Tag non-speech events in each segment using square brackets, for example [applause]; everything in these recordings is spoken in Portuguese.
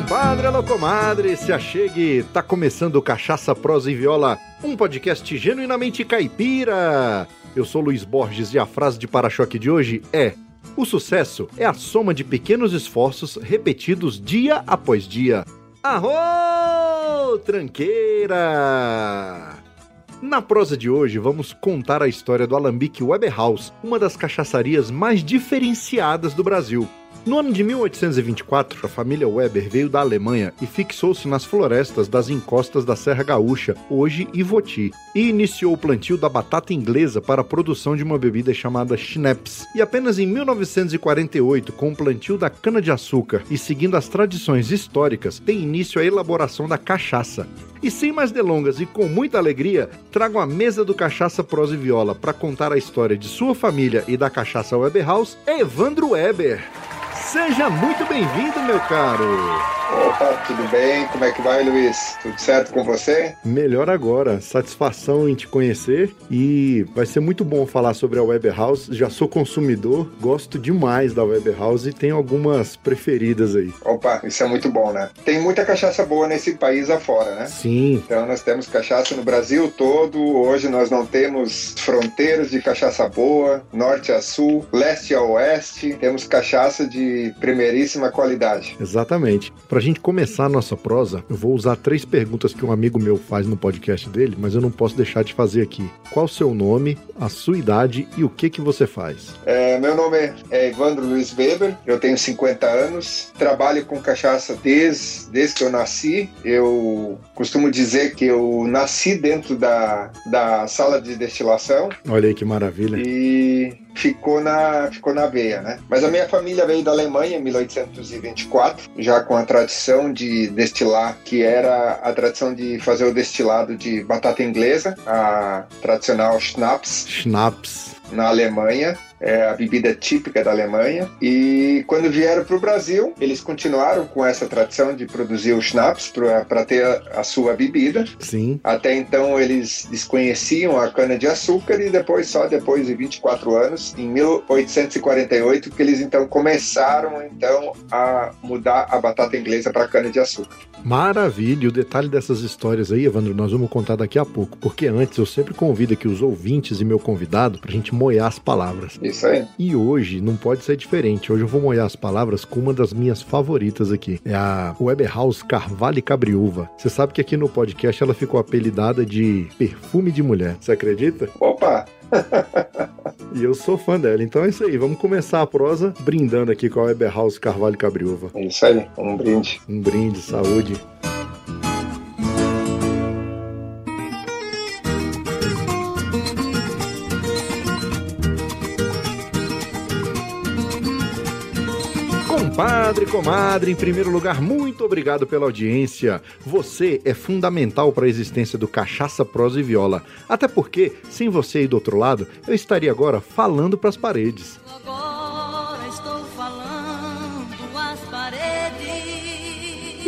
Compadre, alô comadre, se achegue, tá começando Cachaça, Prosa e Viola, um podcast genuinamente caipira. Eu sou Luiz Borges e a frase de para-choque de hoje é: O sucesso é a soma de pequenos esforços repetidos dia após dia. Arro, tranqueira! Na prosa de hoje, vamos contar a história do Alambique Weber House, uma das cachaçarias mais diferenciadas do Brasil. No ano de 1824, a família Weber veio da Alemanha e fixou-se nas florestas das encostas da Serra Gaúcha, hoje Ivoti, e iniciou o plantio da batata inglesa para a produção de uma bebida chamada Schnapps. E apenas em 1948, com o plantio da cana-de-açúcar e seguindo as tradições históricas, tem início a elaboração da cachaça. E sem mais delongas e com muita alegria, trago a mesa do Cachaça Prosa e Viola para contar a história de sua família e da Cachaça Weber House, Evandro Weber. Seja muito bem-vindo, meu caro! Opa, tudo bem? Como é que vai, Luiz? Tudo certo com você? Melhor agora. Satisfação em te conhecer e vai ser muito bom falar sobre a Weber House. Já sou consumidor, gosto demais da Weber House e tenho algumas preferidas aí. Opa, isso é muito bom, né? Tem muita cachaça boa nesse país afora, né? Sim. Então nós temos cachaça no Brasil todo. Hoje nós não temos fronteiras de cachaça boa, norte a sul, leste a oeste. Temos cachaça de primeiríssima qualidade. Exatamente. Pra gente começar a nossa prosa, eu vou usar três perguntas que um amigo meu faz no podcast dele, mas eu não posso deixar de fazer aqui. Qual o seu nome, a sua idade e o que que você faz? É, meu nome é Evandro Luiz Weber, eu tenho 50 anos, trabalho com cachaça desde, desde que eu nasci. Eu costumo dizer que eu nasci dentro da, da sala de destilação. Olha aí que maravilha. E ficou na, ficou na veia, né? Mas a minha família veio da Alemanha em 1824, já com a tradição de destilar, que era a tradição de fazer o destilado de batata inglesa, a tradicional Schnapps. Schnapps. Na Alemanha, é a bebida típica da Alemanha. E quando vieram para o Brasil, eles continuaram com essa tradição de produzir o schnapps para ter a, a, sua bebida. Sim. Até então eles desconheciam a cana-de-açúcar e depois, só depois de 24 anos, em 1848, que eles então começaram então a mudar a batata inglesa para cana-de-açúcar. Maravilha! E o detalhe dessas histórias aí, Evandro, nós vamos contar daqui a pouco, porque antes eu sempre convido aqui os ouvintes e meu convidado para a gente moer as palavras. Isso aí. E hoje não pode ser diferente. Hoje eu vou molhar as palavras com uma das minhas favoritas aqui. É a Weber House Carvalho Cabriúva. Você sabe que aqui no podcast ela ficou apelidada de perfume de mulher. Você acredita? Opa! [laughs] e eu sou fã dela. Então é isso aí. Vamos começar a prosa brindando aqui com a Weber House Carvalho Cabriúva. É isso aí. Um brinde. Um brinde, saúde. Compadre, comadre, em primeiro lugar, muito obrigado pela audiência. Você é fundamental para a existência do Cachaça, Prosa e Viola. Até porque, sem você aí do outro lado, eu estaria agora falando para as paredes.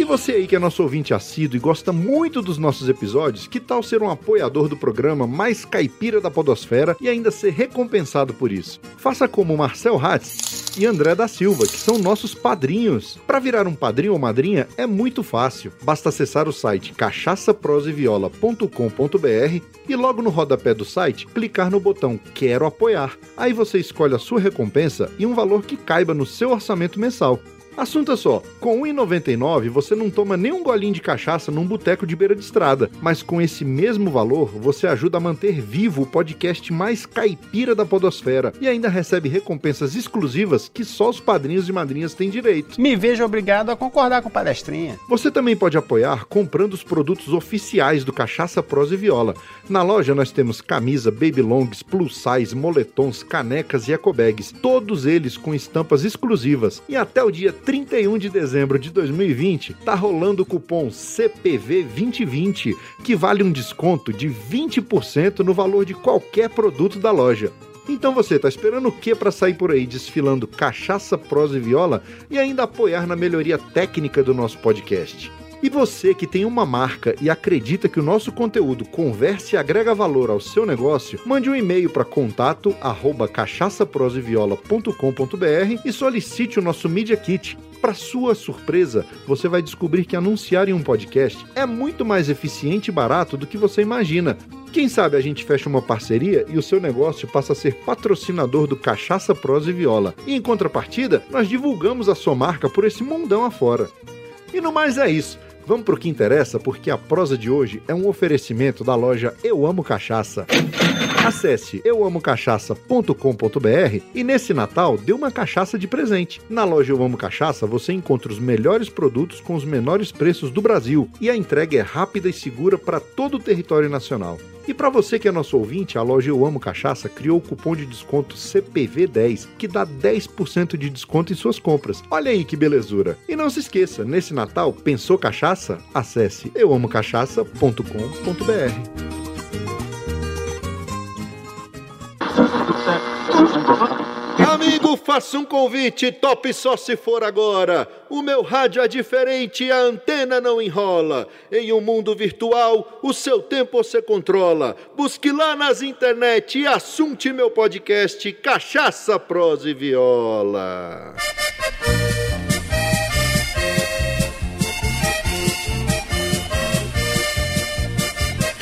E você aí que é nosso ouvinte assíduo e gosta muito dos nossos episódios, que tal ser um apoiador do programa mais caipira da podosfera e ainda ser recompensado por isso? Faça como Marcel Hatz e André da Silva, que são nossos padrinhos. Para virar um padrinho ou madrinha é muito fácil. Basta acessar o site cachaçaproseviola.com.br e logo no rodapé do site clicar no botão Quero apoiar. Aí você escolhe a sua recompensa e um valor que caiba no seu orçamento mensal. Assunto é só, com R$ 1,99 você não toma nem um golinho de cachaça num boteco de beira de estrada, mas com esse mesmo valor você ajuda a manter vivo o podcast mais caipira da podosfera e ainda recebe recompensas exclusivas que só os padrinhos e madrinhas têm direito. Me vejo obrigado a concordar com palestrinha. Você também pode apoiar comprando os produtos oficiais do Cachaça Prosa e Viola. Na loja nós temos camisa, baby longs, plus size, moletons, canecas e ecobags, todos eles com estampas exclusivas. E até o dia 31 de dezembro de 2020, tá rolando o cupom CPV2020, que vale um desconto de 20% no valor de qualquer produto da loja. Então você tá esperando o que para sair por aí desfilando cachaça, prosa e viola e ainda apoiar na melhoria técnica do nosso podcast? E você que tem uma marca e acredita que o nosso conteúdo converse e agrega valor ao seu negócio, mande um e-mail para contato arroba cachaçaproseviola.com.br e solicite o nosso Media Kit. Para sua surpresa, você vai descobrir que anunciar em um podcast é muito mais eficiente e barato do que você imagina. Quem sabe a gente fecha uma parceria e o seu negócio passa a ser patrocinador do Cachaça Prosa e Viola. E em contrapartida, nós divulgamos a sua marca por esse mundão afora. E no mais é isso. Vamos pro que interessa, porque a prosa de hoje é um oferecimento da loja Eu Amo Cachaça. Acesse euamocachaça.com.br e nesse Natal dê uma cachaça de presente. Na loja Eu Amo Cachaça você encontra os melhores produtos com os menores preços do Brasil e a entrega é rápida e segura para todo o território nacional. E para você que é nosso ouvinte, a loja Eu Amo Cachaça criou o cupom de desconto CPV10, que dá 10% de desconto em suas compras. Olha aí que belezura. E não se esqueça, nesse Natal, pensou cachaça? Acesse euamocachaça.com.br. Faça um convite, top só se for agora. O meu rádio é diferente, a antena não enrola. Em um mundo virtual, o seu tempo você controla. Busque lá nas internet e assunte meu podcast Cachaça, Prosa e Viola.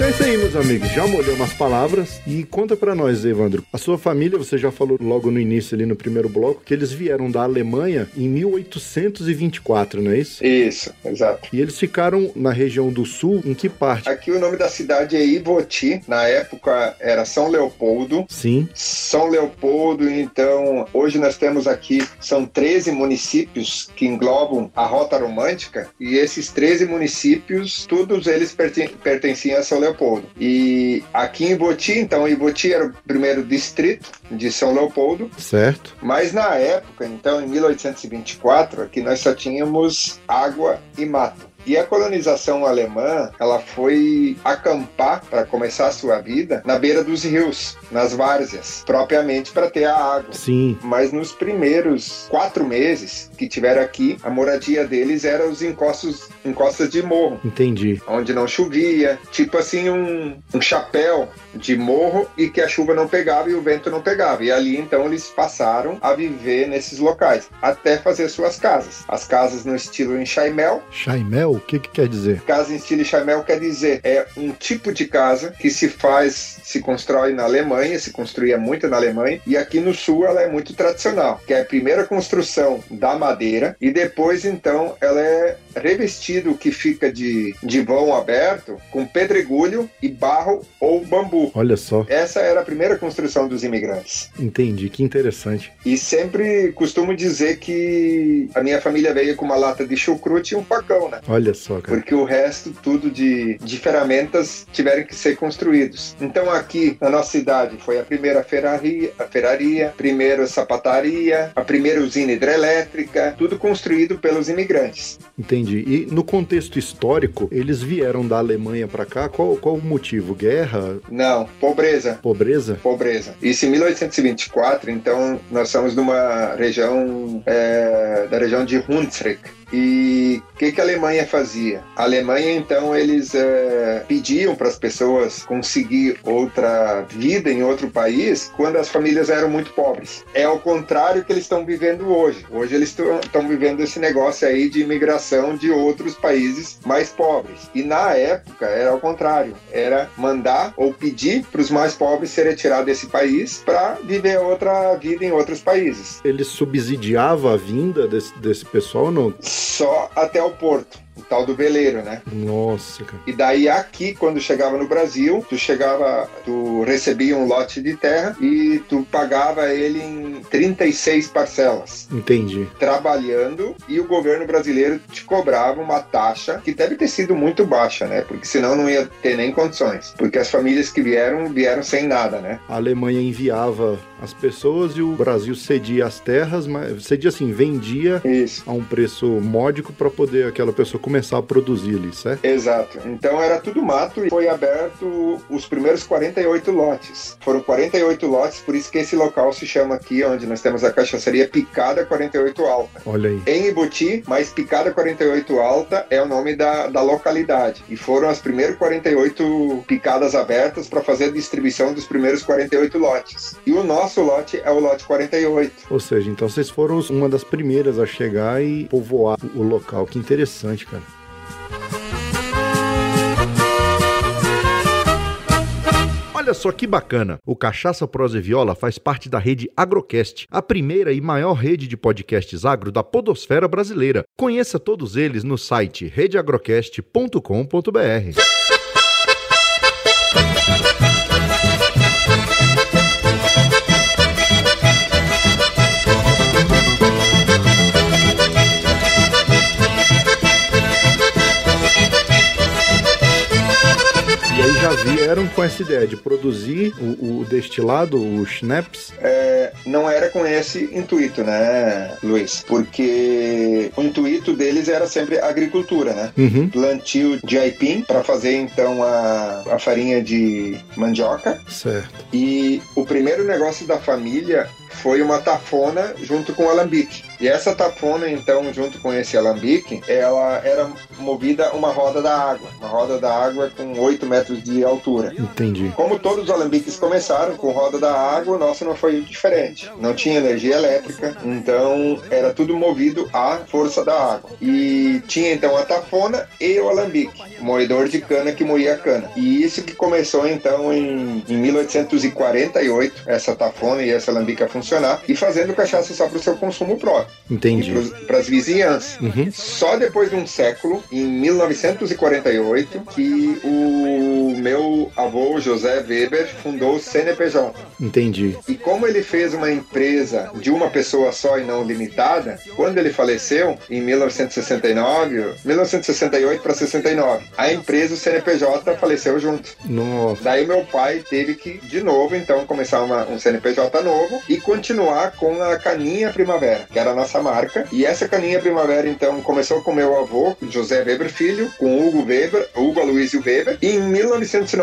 Então é isso aí, meus amigos. Já molhamos as palavras e conta pra nós, Evandro. A sua família, você já falou logo no início ali no primeiro bloco, que eles vieram da Alemanha em 1824, não é isso? Isso, exato. E eles ficaram na região do sul, em que parte? Aqui o nome da cidade é Ivoti. Na época era São Leopoldo. Sim. São Leopoldo, então, hoje nós temos aqui, são 13 municípios que englobam a Rota Romântica, e esses 13 municípios, todos eles perten pertenciam a São Leopoldo. E aqui em Ivoti, então, Ivoti era o primeiro distrito de São Leopoldo, Certo. mas na época, então, em 1824, aqui nós só tínhamos água e mato. E a colonização alemã, ela foi acampar para começar a sua vida na beira dos rios, nas várzeas, propriamente para ter a água. Sim. Mas nos primeiros quatro meses que tiveram aqui, a moradia deles era os encostos, encostas de morro, Entendi. onde não chovia, tipo assim um, um chapéu de morro e que a chuva não pegava e o vento não pegava. E ali então eles passaram a viver nesses locais até fazer suas casas. As casas no estilo enxaimel. Chaimel, o que que quer dizer? Casa em estilo enxaimel quer dizer é um tipo de casa que se faz, se constrói na Alemanha, se construía muito na Alemanha e aqui no sul ela é muito tradicional, que é a primeira construção da madeira e depois então ela é revestido o que fica de, de vão aberto com pedregulho e barro ou bambu. Olha só. Essa era a primeira construção dos imigrantes. Entendi, que interessante. E sempre costumo dizer que a minha família veio com uma lata de chucrute e um facão, né? Olha só, cara. Porque o resto, tudo de, de ferramentas, tiveram que ser construídos. Então, aqui na nossa cidade, foi a primeira ferraria, a ferraria, primeira sapataria, a primeira usina hidrelétrica, tudo construído pelos imigrantes. Entendi. E no contexto histórico, eles vieram da Alemanha pra cá, qual, qual o motivo? Guerra? Não, pobreza. Pobreza? Pobreza. Isso em 1824, então nós estamos numa região é, da região de Hunsrück. E o que, que a Alemanha fazia? A Alemanha, então, eles é, pediam para as pessoas conseguir outra vida em outro país quando as famílias eram muito pobres. É ao contrário que eles estão vivendo hoje. Hoje eles estão vivendo esse negócio aí de imigração de outros países mais pobres. E na época era ao contrário. Era mandar ou pedir para os mais pobres serem retirados desse país para viver outra vida em outros países. Ele subsidiava a vinda desse, desse pessoal não? Só até o porto. O tal do veleiro, né? Nossa, cara. E daí aqui, quando chegava no Brasil, tu chegava, tu recebia um lote de terra e tu pagava ele em 36 parcelas. Entendi. Trabalhando e o governo brasileiro te cobrava uma taxa que deve ter sido muito baixa, né? Porque senão não ia ter nem condições. Porque as famílias que vieram, vieram sem nada, né? A Alemanha enviava as pessoas e o Brasil cedia as terras, mas cedia assim, vendia Isso. a um preço módico para poder aquela pessoa começar a produzir ali, certo? Exato. Então era tudo mato e foi aberto os primeiros 48 lotes. Foram 48 lotes, por isso que esse local se chama aqui, onde nós temos a cachaçaria Picada 48 Alta. Olha aí. Em Ibuti, mas Picada 48 Alta é o nome da, da localidade. E foram as primeiras 48 picadas abertas para fazer a distribuição dos primeiros 48 lotes. E o nosso nosso lote é o lote 48. Ou seja, então vocês foram uma das primeiras a chegar e povoar o local. Que interessante, cara. Olha só que bacana! O Cachaça Prosa e Viola faz parte da rede Agrocast, a primeira e maior rede de podcasts agro da podosfera brasileira. Conheça todos eles no site redeagrocast.com.br. E aí já vieram com essa ideia de produzir o, o destilado, o schnapps. É, não era com esse intuito, né, Luiz? Porque o intuito deles era sempre agricultura, né? Uhum. Plantio de aipim para fazer então a, a farinha de mandioca. Certo. E o primeiro negócio da família foi uma tafona junto com o alambique. E essa tafona, então, junto com esse alambique, ela era movida uma roda da água. Uma roda da água com 8 metros de altura. Entendi. Como todos os alambiques começaram com roda da água, o nosso não foi diferente. Não tinha energia elétrica, então era tudo movido à força da água. E tinha então a tafona e o alambique, moedor de cana que moía a cana. E isso que começou então em, em 1848, essa tafona e essa alambique a funcionar, e fazendo cachaça só para o seu consumo próprio Entendi. para as vizinhanças. Uhum. Só depois de um século, em 1948, que o meu avô José Weber fundou o CNPJ. Entendi. E como ele fez uma empresa de uma pessoa só e não limitada, quando ele faleceu, em 1969, 1968 para 69, a empresa, o CNPJ, faleceu junto. Nossa. Daí meu pai teve que, de novo, então, começar uma- um CNPJ novo e continuar com a Caninha Primavera, que era a nossa marca. E essa Caninha Primavera, então, começou com meu avô, José Weber Filho, com Hugo Weber, Hugo Aloysio Weber. E em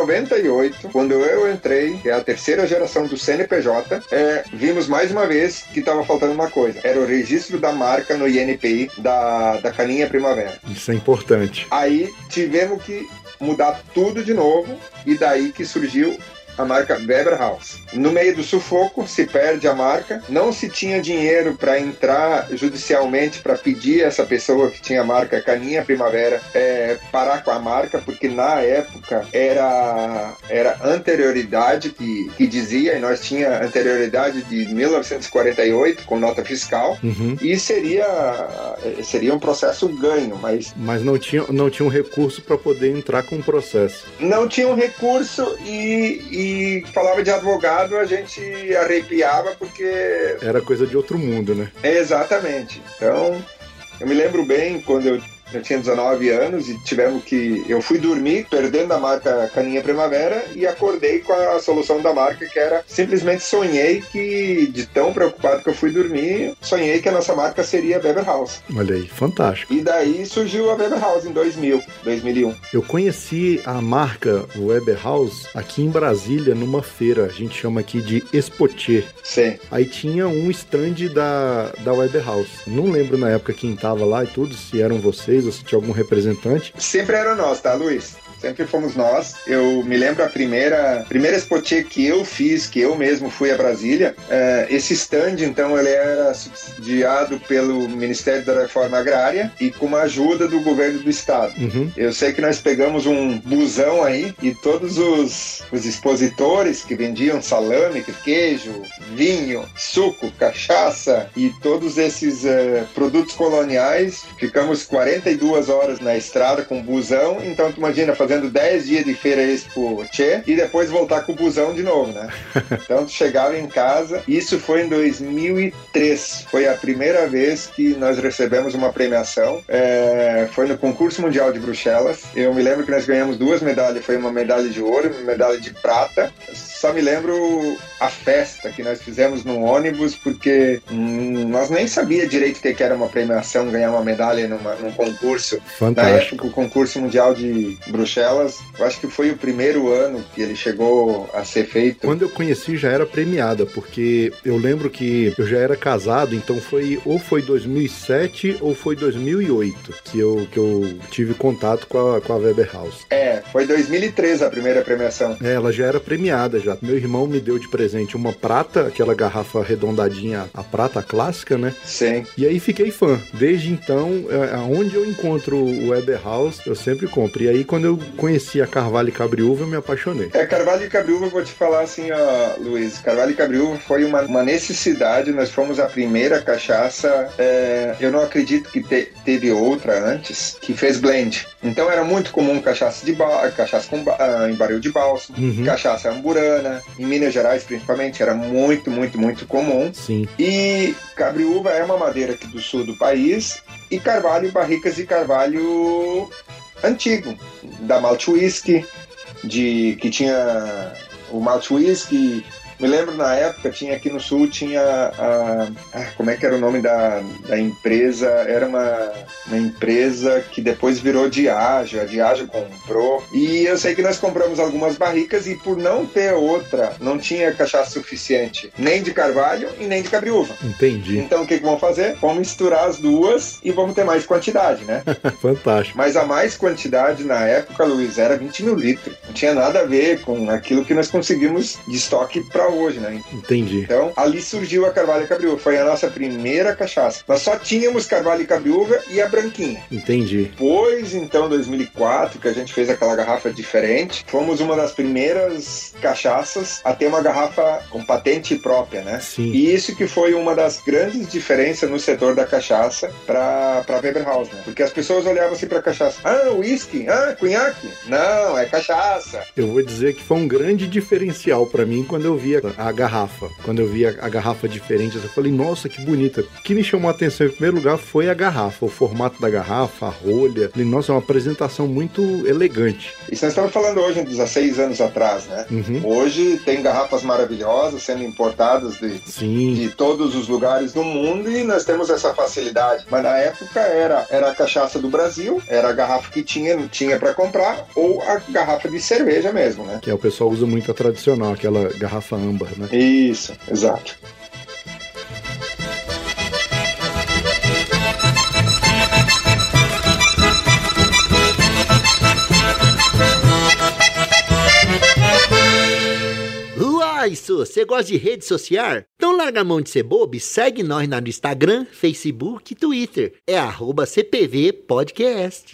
1998, quando eu entrei, que é a terceira geração do CNPJ, é, vimos mais uma vez que estava faltando uma coisa. Era o registro da marca no INPI da, da Caninha Primavera. Isso é importante. Aí tivemos que mudar tudo de novo e daí que surgiu a marca Weber House. No meio do sufoco, se perde a marca, não se tinha dinheiro para entrar judicialmente para pedir essa pessoa que tinha a marca Caninha Primavera é, parar com a marca, porque na época era, era anterioridade que, que dizia, e nós tinha anterioridade de 1948 com nota fiscal, Uhum. e seria, seria um processo ganho, mas Mas não tinha, não tinha um recurso para poder entrar com o processo. não tinha um recurso e, e falava de advogado, a gente arrepiava porque. Era coisa de outro mundo, né? Exatamente. Então, eu me lembro bem quando eu, eu tinha 19 anos e tivemos que. Eu fui dormir perdendo a marca Caninha Primavera e acordei com a solução da marca que era simplesmente sonhei que, de tão preocupado que eu fui dormir, sonhei que a nossa marca seria Weber House. Olha aí, fantástico. E daí surgiu a Weber House em 2000, 2001. Eu conheci a marca Weber House aqui em Brasília, numa feira. A gente chama aqui de Expotier. Sim. Aí tinha um stand da, da Weber House. Não lembro na época quem tava lá e tudo, se eram vocês ou se tinha algum representante. Sempre era nós, tá, Luiz? Sempre fomos nós. Eu me lembro a primeira, primeira Spotier que eu fiz, que eu mesmo fui a Brasília. É, esse stand, então, ele era subsidiado pelo Ministério da Reforma Agrária e com uma ajuda do governo do estado. Uhum. Eu sei que nós pegamos um busão aí e todos os, os expositores que vendiam salame, queijo, vinho, suco, cachaça e todos esses eh, produtos coloniais, ficamos 42 horas na estrada com busão. Então, tu imagina fazendo 10 dias de feira Expo Tchê e depois voltar com o busão de novo, né? [laughs] Então, tu chegava em casa. Isso foi em 2003. Foi a primeira vez que nós recebemos uma premiação. É, foi no concurso mundial de Bruxelas. Eu me lembro que nós ganhamos duas medalhas. Foi uma medalha de ouro e uma medalha de prata. Só me lembro a festa que nós fizemos no ônibus, porque hum, nós nem sabia direito o que era uma premiação, ganhar uma medalha numa, num concurso. Na Fantástico. época, o concurso mundial de Bruxelas eu acho que foi o primeiro ano que ele chegou a ser feito. Quando eu conheci já era premiada, porque eu lembro que eu já era casado, então foi ou foi 2007 ou foi 2008 que eu, que eu tive contato com a, com a Weber House. É, foi 2003 a primeira premiação. É, ela já era premiada já. Meu irmão me deu de presente uma prata, aquela garrafa arredondadinha, a prata clássica, né? Sim. E aí fiquei fã. Desde então, é, aonde eu encontro o Weber House, eu sempre compro. E aí quando eu conheci a Carvalho e Cabriúva, eu me apaixonei. É, Carvalho e Cabriúva, eu vou te falar assim, ó, Luiz. Carvalho e Cabriúva foi uma, uma necessidade. Nós fomos a primeira cachaça. é, eu não acredito que te- teve outra antes que fez blend. Então era muito comum cachaça de ba cachaça com ah, em barril de bálsamo, Uhum. cachaça amburana, em Minas Gerais principalmente era muito, muito, muito comum. Sim. E cabriúva é uma madeira aqui do sul do país e carvalho, barricas de carvalho antigo, da Malt Whisky, de que tinha o Malt Whisky. Me lembro na época tinha aqui no sul tinha a, ah, como é que era o nome da, da empresa? Era uma, uma empresa que depois virou Diageo, a Diageo comprou. E eu sei que nós compramos algumas barricas e por não ter outra, não tinha cachaça suficiente, nem de carvalho e nem de cabriúva. Entendi. Então o que, que vamos fazer? Vamos misturar as duas e vamos ter mais quantidade, né? [laughs] Fantástico. Mas a mais quantidade na época, Luiz, era 20 mil litros. Não tinha nada a ver com aquilo que nós conseguimos de estoque para hoje, né? Entendi. Então, ali surgiu a Carvalho e Cabriúva. Foi a nossa primeira cachaça. Nós só tínhamos Carvalho e Cabriúva e a branquinha. Entendi. Depois, então, 2004, que a gente fez aquela garrafa diferente, fomos uma das primeiras cachaças a ter uma garrafa com patente própria, né? Sim. E isso que foi uma das grandes diferenças no setor da cachaça para para Weber House, né? Porque as pessoas olhavam assim para cachaça. Ah, uísque? Ah, cunhaque? Não, é cachaça. Eu vou dizer que foi um grande diferencial pra mim quando eu vi a, a garrafa. Quando eu vi a, a garrafa diferente, eu falei, nossa, que bonita. O que me chamou a atenção em primeiro lugar foi a garrafa, o formato da garrafa, a rolha. Falei, nossa, é uma apresentação muito elegante. Isso nós estamos falando hoje, 16 anos atrás, né? Uhum. Hoje tem garrafas maravilhosas sendo importadas de, Sim, de todos os lugares do mundo e nós temos essa facilidade. Mas na época era, era a cachaça do Brasil, era a garrafa que tinha, tinha para comprar ou a garrafa de cerveja mesmo, né? que é o pessoal usa muito a tradicional, aquela garrafa âmbar, né? Isso, exato. Uai, Su, você gosta de rede social? Então larga a mão de ser bobo e segue nós no Instagram, Facebook e Twitter. É arroba CPV Podcast.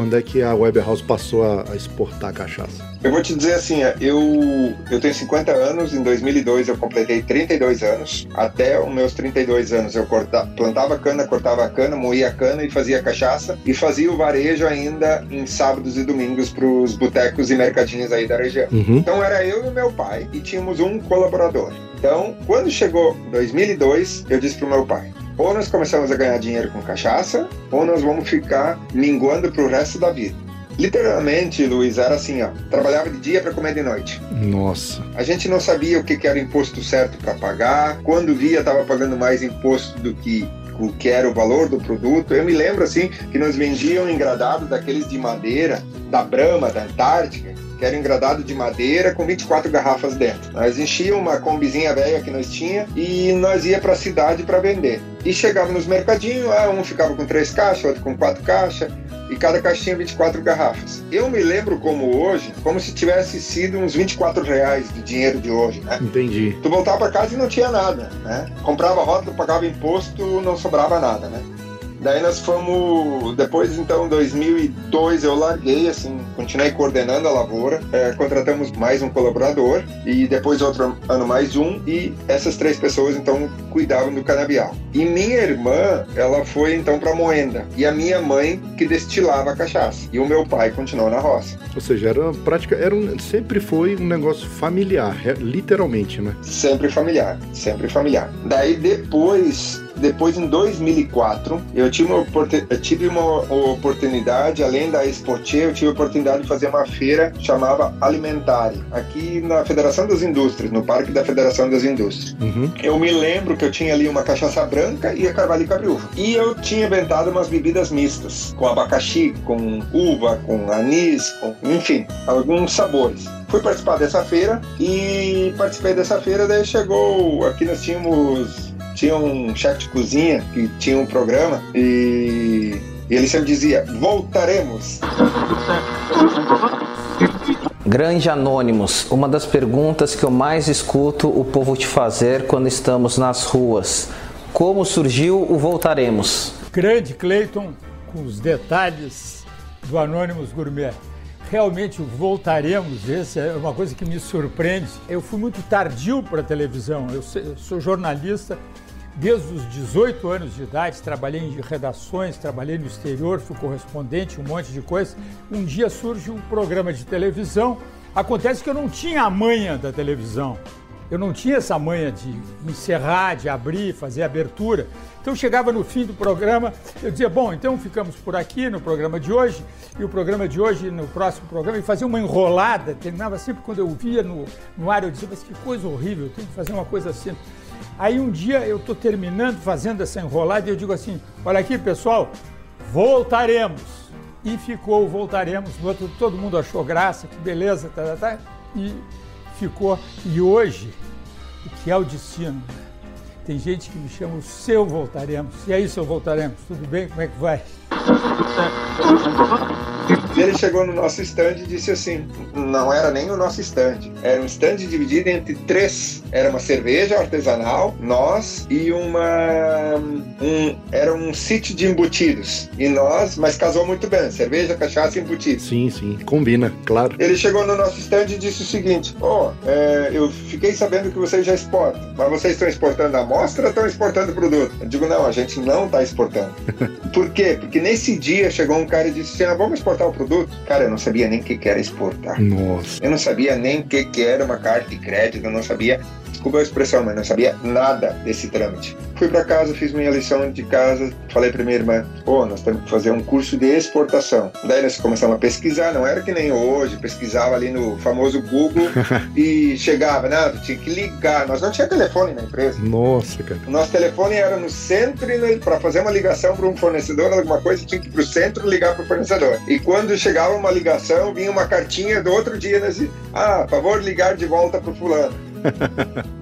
Quando é que a Web House passou a, a exportar cachaça? Eu vou te dizer assim, ó, eu, eu tenho 50 anos, em 2002 eu completei 32 anos. Até os meus 32 anos eu corta, plantava cana, cortava cana, moía cana e fazia cachaça. E fazia o varejo ainda em sábados e domingos para os botecos e mercadinhos aí da região. Uhum. Então era eu e o meu pai e tínhamos um colaborador. Então, quando chegou 2002, eu disse pro meu pai: ou nós começamos a ganhar dinheiro com cachaça, ou nós vamos ficar minguando pro resto da vida. Literalmente, Luiz, era assim, ó. Trabalhava de dia para comer de noite. Nossa. A gente não sabia o que, que era o imposto certo para pagar. Quando via, estava pagando mais imposto do que o que era o valor do produto. Eu me lembro assim que nos vendiam engradado daqueles de madeira, da Brahma, da Antártica, que era engradado de madeira com 24 garrafas dentro. Nós enchíamos uma combizinha velha que nós tinha e nós ia para a cidade para vender. E chegava nos mercadinhos, ah, um ficava com três caixas, outro com quatro caixas, e cada caixa tinha 24 garrafas. Eu me lembro como hoje, como se tivesse sido uns 24 reais de dinheiro de hoje, né? Entendi. Tu voltava para casa e não tinha nada, né? Comprava rótulo, pagava imposto, não sobrava nada, né? Daí nós fomos, depois então, 2002 eu larguei, assim, continuei coordenando a lavoura, é, contratamos mais um colaborador e depois outro ano mais um e essas três pessoas então cuidavam do canabial. E minha irmã, ela foi então para Moenda e a minha mãe que destilava a cachaça e o meu pai continuou na roça. Ou seja, era prática, era um, sempre foi um negócio familiar, literalmente, né? Sempre familiar, sempre familiar. Daí depois depois em 2004 eu tive uma, eu tive uma oportunidade, além da Expoche, eu tive a oportunidade de fazer uma feira chamada Alimentari, aqui na Federação das Indústrias, no Parque da Federação das Indústrias. Uhum. Eu me lembro que eu tinha ali uma cachaça branca e a carvalho e cabriúva. E eu tinha inventado umas bebidas mistas, com abacaxi, com uva, com anis, com, enfim, alguns sabores. Fui participar dessa feira e participei dessa feira, daí chegou, aqui nós tínhamos, tinha um chefe de cozinha que tinha um programa e, ele sempre dizia, voltaremos. Grande Anônimos, uma das perguntas que eu mais escuto o povo te fazer quando estamos nas ruas. Como surgiu o Voltaremos? Grande Cleiton, com os detalhes do Anônimos Gourmet. Realmente voltaremos, esse é uma coisa que me surpreende. Eu fui muito tardio para a televisão, eu sou jornalista desde os 18 anos de idade, trabalhei em redações, trabalhei no exterior, fui correspondente, um monte de coisa. Um dia surge um programa de televisão, acontece que eu não tinha a manha da televisão. Eu não tinha essa manha de encerrar, de abrir, fazer abertura. Então chegava no fim do programa, eu dizia, bom, então ficamos por aqui no programa de hoje, e o programa de hoje no próximo programa, e fazia uma enrolada, terminava sempre quando eu via no, no ar, eu dizia, mas que coisa horrível, eu tenho que fazer uma coisa assim. Aí um dia eu estou terminando, fazendo essa enrolada, e eu digo assim, olha aqui pessoal, voltaremos. E ficou, voltaremos, no outro todo mundo achou graça, que beleza, tá, tá, tá, e ficou. E hoje, o que é o destino? Tem gente que me chama o seu voltaremos. E aí, seu voltaremos? Tudo bem? Como é que vai? E ele chegou no nosso stand e disse assim: não era nem o nosso stand, era um stand dividido entre três. Era uma cerveja artesanal, nós e uma. Um, era um sítio de embutidos. E nós, mas casou muito bem: cerveja, cachaça e embutidos. Sim, sim, combina, claro. Ele chegou no nosso stand e disse o seguinte: Ó, é, eu fiquei sabendo que vocês já exportam, mas vocês estão exportando a amostra ou estão exportando o produto? Eu digo: não, a gente não está exportando. [laughs] Por quê? Porque nesse dia chegou um cara e disse assim: ah, vamos exportar o produto? Cara, eu não sabia nem o que era exportar. Nossa. Eu não sabia nem o que, que era uma carta de crédito, eu não sabia, desculpa a expressão, mas não sabia nada desse trâmite. Fui para casa, fiz minha lição de casa, falei para minha irmã, pô, nós temos que fazer um curso de exportação. Daí nós começamos a pesquisar, não era que nem hoje, pesquisava ali no famoso Google [laughs] e chegava, tu tinha que ligar, nós não tinha telefone na empresa. Nossa, cara. O nosso telefone era no centro e para fazer uma ligação para um fornecedor, alguma coisa, tinha que ir para o centro ligar para o fornecedor. E quando chegava uma ligação, vinha uma cartinha do outro dia, nós, ah, favor ligar de volta para o fulano.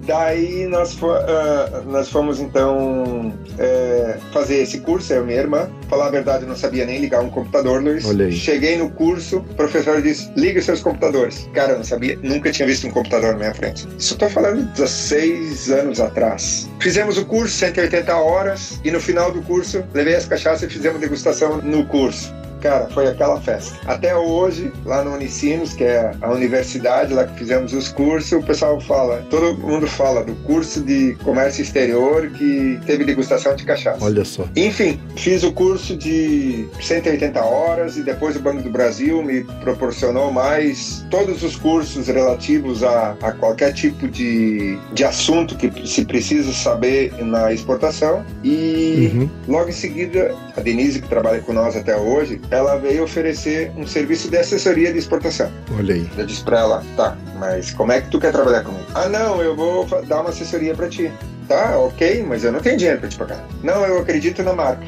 Daí nós, fo- ah, nós fomos então é, fazer esse curso, eu e minha irmã. Falar a verdade, eu não sabia nem ligar um computador, Luiz. Cheguei no curso, o professor disse: liga seus computadores. Cara, eu não sabia, nunca tinha visto um computador na minha frente. Isso eu tô falando de 16 anos atrás. Fizemos o curso, 180 horas, e no final do curso, levei as cachaças e fizemos degustação no curso. Cara, foi aquela festa. Até hoje, lá no Unicinos, que é a universidade lá que fizemos os cursos, o pessoal fala, todo mundo fala do curso de comércio exterior que teve degustação de cachaça. Olha só. Enfim, fiz o curso de 180 horas e depois o Banco do Brasil me proporcionou mais todos os cursos relativos a, a qualquer tipo de, de assunto que se precisa saber na exportação. E Uhum. logo em seguida, a Denise, que trabalha com nós até hoje, ela veio oferecer um serviço de assessoria de exportação. Olha aí. Eu disse pra ela, tá, mas como é que tu quer trabalhar comigo? Ah, não, eu vou dar uma assessoria pra ti. Tá, ok, mas eu não tenho dinheiro pra te pagar. Não, eu acredito na marca.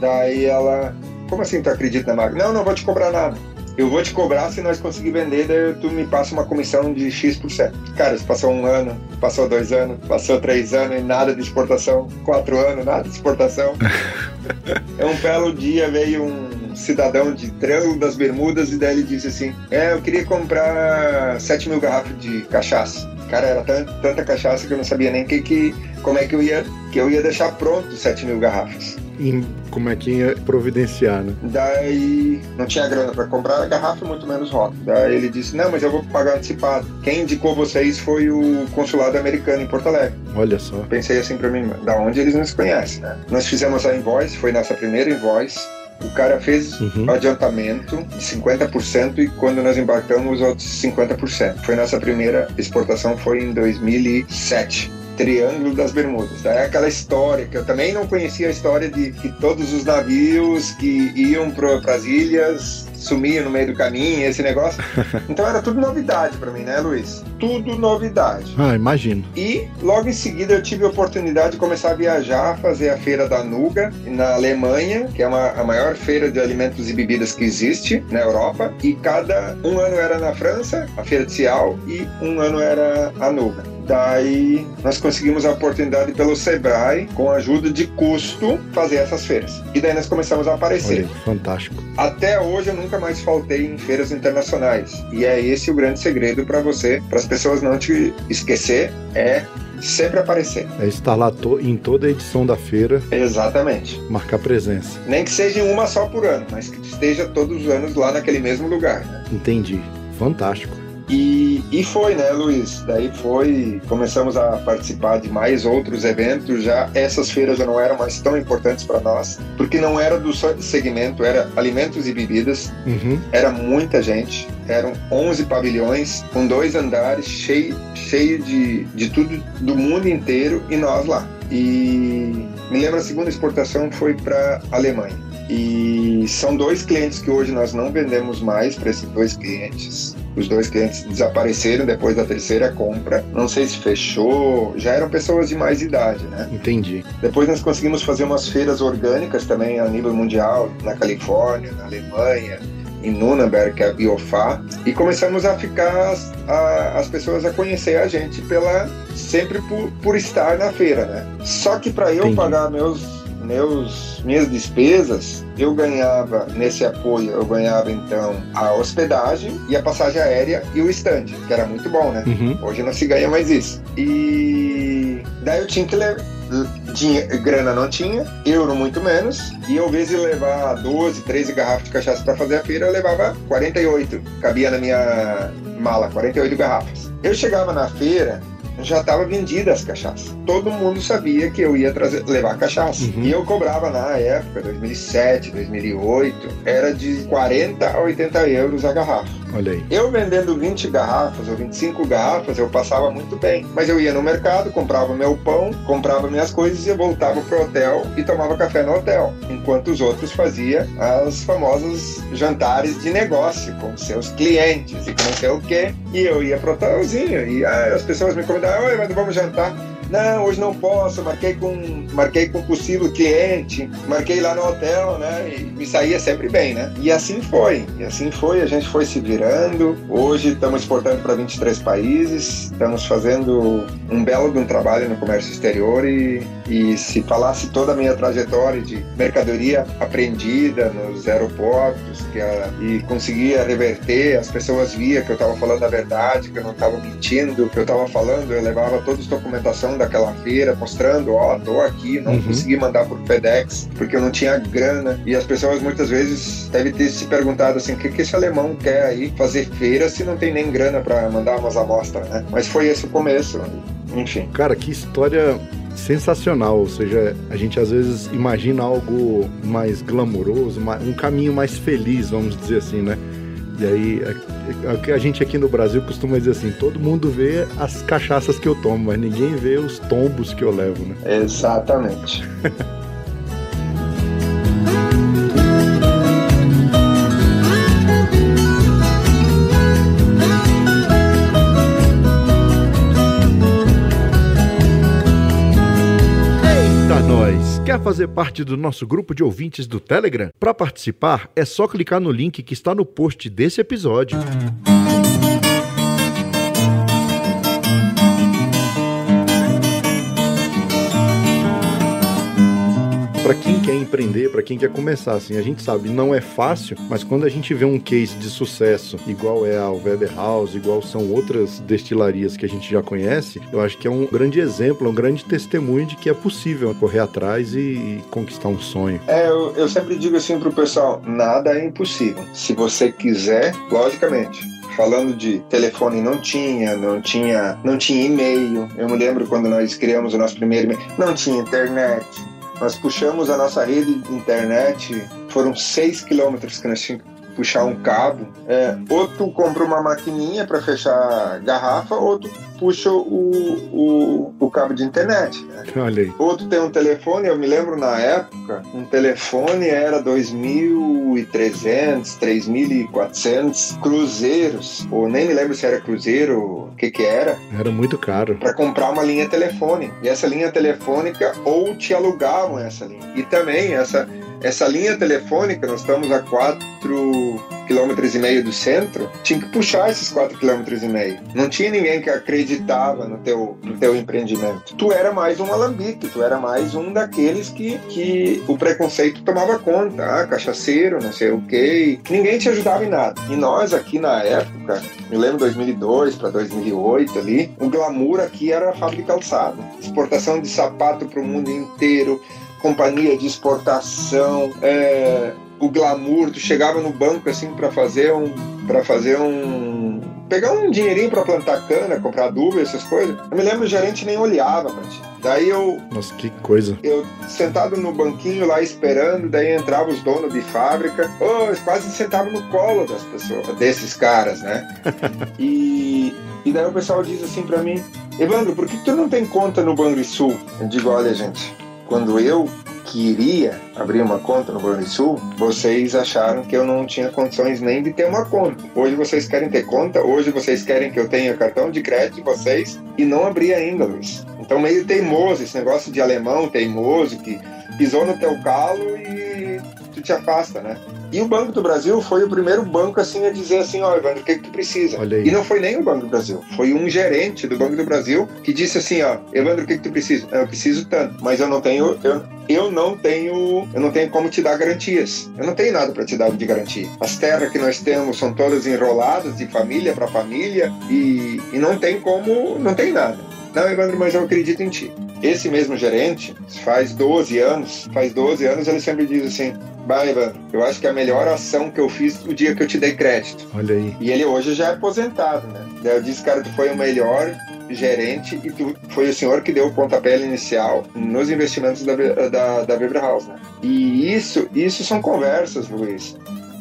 Daí ela, como assim tu acredita na marca? Não, não vou te cobrar nada. Eu vou te cobrar se nós conseguir vender, daí tu me passa uma comissão de X%. Cara, isso passou um ano, passou dois anos, passou três anos e nada de exportação. Quatro anos, nada de exportação. [laughs] É um belo dia veio um cidadão de Triângulo das Bermudas e daí ele disse assim: É, eu queria comprar 7 mil garrafas de cachaça. Cara, era tan- tanta cachaça que eu não sabia nem que, que, como é que eu ia que eu ia deixar pronto 7 mil garrafas. Em- como é que ia providenciar, né? Daí não tinha grana para comprar a garrafa, muito menos rótulo. Daí ele disse: Não, mas eu vou pagar antecipado. Quem indicou vocês foi o consulado americano em Porto Alegre. Olha só. Pensei assim pra mim, da onde eles nos conhecem, né? Nós fizemos a invoice, foi nossa primeira invoice. O cara fez Uhum. o adiantamento de 50% e quando nós embarcamos, os outros 50%. Foi nossa primeira exportação, foi em 2007. Triângulo das Bermudas. É aquela história que eu também não conhecia a história de que todos os navios que iam para as ilhas sumiam no meio do caminho, esse negócio. [laughs] Então era tudo novidade para mim, né, Luiz? Tudo novidade. Ah, imagino. E logo em seguida eu tive a oportunidade de começar a viajar, fazer a feira da Nuga na Alemanha, que é uma, a maior feira de alimentos e bebidas que existe na Europa. E cada um ano era na França, a feira de Cial, e um ano era a Nuga. Daí nós conseguimos a oportunidade pelo Sebrae, com ajuda de custo, fazer essas feiras. E daí nós começamos a aparecer. Olha, fantástico. Até hoje eu nunca mais faltei em feiras internacionais. E é esse o grande segredo para você, para as pessoas não te esquecer, é sempre aparecer. É estar lá to em toda a edição da feira. Exatamente. Marcar presença. Nem que seja uma só por ano, mas que esteja todos os anos lá naquele mesmo lugar. Né? Entendi. Fantástico. E, e foi, né, Luiz? Daí foi, começamos a participar de mais outros eventos. Já essas feiras já não eram mais tão importantes para nós, porque não era do segmento, era alimentos e bebidas. Uhum. Era muita gente, eram 11 pavilhões com dois andares, cheio, cheio de, de tudo do mundo inteiro e nós lá. E me lembro a segunda exportação foi para Alemanha. E são dois clientes que hoje nós não vendemos mais para esses dois clientes. Os dois clientes desapareceram depois da terceira compra. Não sei se fechou. Já eram pessoas de mais idade, né? Entendi. Depois nós conseguimos fazer umas feiras orgânicas também a nível mundial, na Califórnia, na Alemanha, em Nuremberg, que é a Biofá, e começamos a ficar a, as pessoas a conhecer a gente pela sempre por, por estar na feira, né? Só que para eu Entendi. pagar meus meus minhas despesas, eu ganhava nesse apoio, eu ganhava então a hospedagem e a passagem aérea e o stand, que era muito bom, né? Uhum. Hoje não se ganha mais isso. E daí eu tinha que levar grana não tinha, euro muito menos, e eu, ao invés de levar 12, 13 garrafas de cachaça para fazer a feira, eu levava 48. Cabia na minha mala, 48 garrafas. Eu chegava na feira, já estava vendida as cachaças. Todo mundo sabia que eu ia trazer, levar cachaça. Uhum. E eu cobrava na época, 2007, 2008, era de 40 a 80 euros a garrafa. Olha aí. Eu vendendo 20 garrafas ou 25 garrafas, eu passava muito bem. Mas eu ia no mercado, comprava meu pão, comprava minhas coisas e voltava pro hotel e tomava café no hotel. Enquanto os outros faziam as famosas jantares de negócio com seus clientes e com não sei o quê. E eu ia pro hotelzinho e ah, as pessoas me convidavam, mas vamos jantar. Não, hoje não posso, marquei com, marquei com possível cliente, marquei lá no hotel, né? E me saía sempre bem, né? E assim foi, e assim foi, a gente foi se virando. Hoje estamos exportando para 23 países, estamos fazendo um belo de um trabalho no comércio exterior e, e se falasse toda a minha trajetória de mercadoria apreendida nos aeroportos que a, e conseguia reverter, as pessoas via que eu estava falando a verdade, que eu não estava mentindo, que eu estava falando, eu levava toda a documentação daquela feira, mostrando, ó, oh, tô aqui, não Uhum. consegui mandar por FedEx, porque eu não tinha grana. E as pessoas muitas vezes devem ter se perguntado assim, o que, que esse alemão quer aí fazer feira se não tem nem grana para mandar umas amostras, né? Mas foi esse o começo, enfim. Cara, que história sensacional. Ou seja, a gente às vezes imagina algo mais glamouroso, um caminho mais feliz, vamos dizer assim, né? E aí, é- é o que a gente aqui no Brasil costuma dizer assim: todo mundo vê as cachaças que eu tomo, mas ninguém vê os tombos que eu levo, né? Exatamente. [laughs] nós! Quer fazer parte do nosso grupo de ouvintes do Telegram? Para participar, é só clicar no link que está no post desse episódio. Para quem quer empreender, para quem quer começar, assim, a gente sabe, não é fácil, mas quando a gente vê um case de sucesso, igual é a Weber House, igual são outras destilarias que a gente já conhece, eu acho que é um grande exemplo, um grande testemunho de que é possível correr atrás e, e conquistar um sonho. É, eu, eu sempre digo assim pro pessoal, nada é impossível. Se você quiser, logicamente. Falando de telefone não tinha, não tinha, não tinha e-mail. Eu me lembro quando nós criamos o nosso primeiro e-mail, não tinha internet. Nós puxamos a nossa rede de internet, foram seis quilômetros que nós tínhamos puxar um cabo. É, ou tu compra uma maquininha para fechar garrafa, ou tu puxa o, o, o cabo de internet. Né? Olha aí. Ou tu tem um telefone, eu me lembro na época, um telefone era 2.300, 3.400 cruzeiros, ou nem me lembro se era cruzeiro, o que que era, Era muito caro. para comprar uma linha telefônica. E essa linha telefônica, ou te alugavam essa linha. E também essa, essa linha telefônica, nós estamos a 4 quilômetros e meio do centro, tinha que puxar esses 4 quilômetros e meio. Não tinha ninguém que acreditava no teu, no teu empreendimento. Tu era mais um alambique, tu era mais um daqueles que, que o preconceito tomava conta. Ah, cachaceiro, não sei o quê. Ninguém te ajudava em nada. E nós aqui na época, me lembro 2002 para 2008 ali, o glamour aqui era a fábrica de calçado. Exportação de sapato para o mundo inteiro, companhia de exportação, é, o glamour, tu chegava no banco assim para fazer um para fazer um pegar um dinheirinho para plantar cana, comprar adubo, essas coisas. Eu me lembro o gerente nem olhava pra ti. Daí eu Nossa, que coisa. eu sentado no banquinho lá esperando, daí entrava os donos de fábrica, oh, eles quase sentavam no colo das pessoas, desses caras, né? [laughs] e, e daí o pessoal diz assim pra mim, Evandro, por que tu não tem conta no Banrisul? Eu digo, olha gente, quando eu queria abrir uma conta no Banrisul, vocês acharam que eu não tinha condições nem de ter uma conta. Hoje vocês querem ter conta, hoje vocês querem que eu tenha cartão de crédito de vocês e não abri ainda, Luiz. Então meio teimoso, esse negócio de alemão teimoso que pisou no teu calo e tu te afasta, né? E o Banco do Brasil foi o primeiro banco assim a dizer assim, ó, Evandro, o que, que tu precisa? E não foi nem o Banco do Brasil, foi um gerente do Banco do Brasil que disse assim, ó, Evandro, o que, que tu precisa? Eu preciso tanto, mas eu não tenho, eu, eu não tenho, eu não tenho como te dar garantias. Eu não tenho nada para te dar de garantia. As terras que nós temos são todas enroladas de família para família e, e não tem como, não tem nada. Não, Evandro, mas eu acredito em ti. Esse mesmo gerente, faz 12 anos, faz 12 anos ele sempre diz assim, Bah, Evandro, eu acho que é a melhor ação que eu fiz o dia que eu te dei crédito. Olha aí. E ele hoje já é aposentado, né? Daí eu disse, cara, tu foi o melhor gerente e tu foi o senhor que deu o pontapé inicial nos investimentos da, da, da Weber House, né? E isso, isso são conversas, Luiz,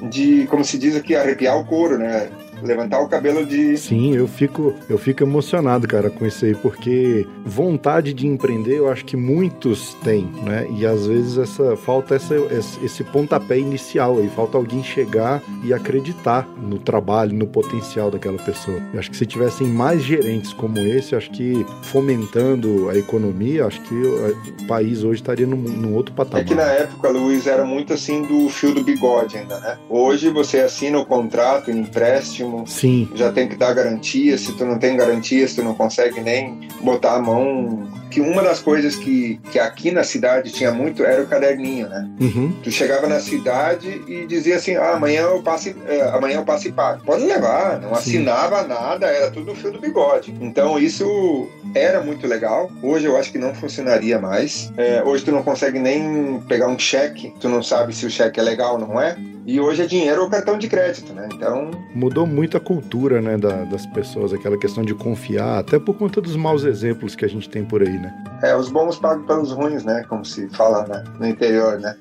de, como se diz aqui, arrepiar o couro, né? Levantar o cabelo de... Sim, eu fico, eu fico emocionado, cara, com isso aí, porque vontade de empreender eu acho que muitos têm, né? E às vezes essa falta essa, esse pontapé inicial aí, falta alguém chegar e acreditar no trabalho, no potencial daquela pessoa. Eu acho que se tivessem mais gerentes como esse, acho que fomentando a economia, acho que o país hoje estaria num, num outro É patamar. que na época, Luiz, era muito assim do fio do bigode ainda, né? Hoje você assina o contrato, o empréstimo, Sim, já tem que dar garantia. Se tu não tem garantias, tu não consegue nem botar a mão. Que uma das coisas que, que aqui na cidade tinha muito era o caderninho, né? uhum, Tu chegava na cidade e dizia assim: ah, amanhã eu passo, e- é, amanhã eu passo e pago. Pode levar, não Sim. assinava nada, era tudo fio do bigode. Então isso era muito legal. Hoje eu acho que não funcionaria mais. É, hoje tu não consegue nem pegar um cheque, tu não sabe se o cheque é legal ou não é. E hoje é dinheiro ou cartão de crédito, né? Então mudou muito a cultura, né, da- das pessoas, aquela questão de confiar, até por conta dos maus exemplos que a gente tem por aí, né? É, os bons pagam pelos ruins, né? Como se fala né? no interior, né?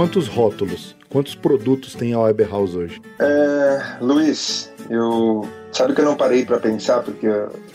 Quantos rótulos? Quantos produtos tem a Weber House hoje? É, Luiz, eu sabe que eu não parei para pensar porque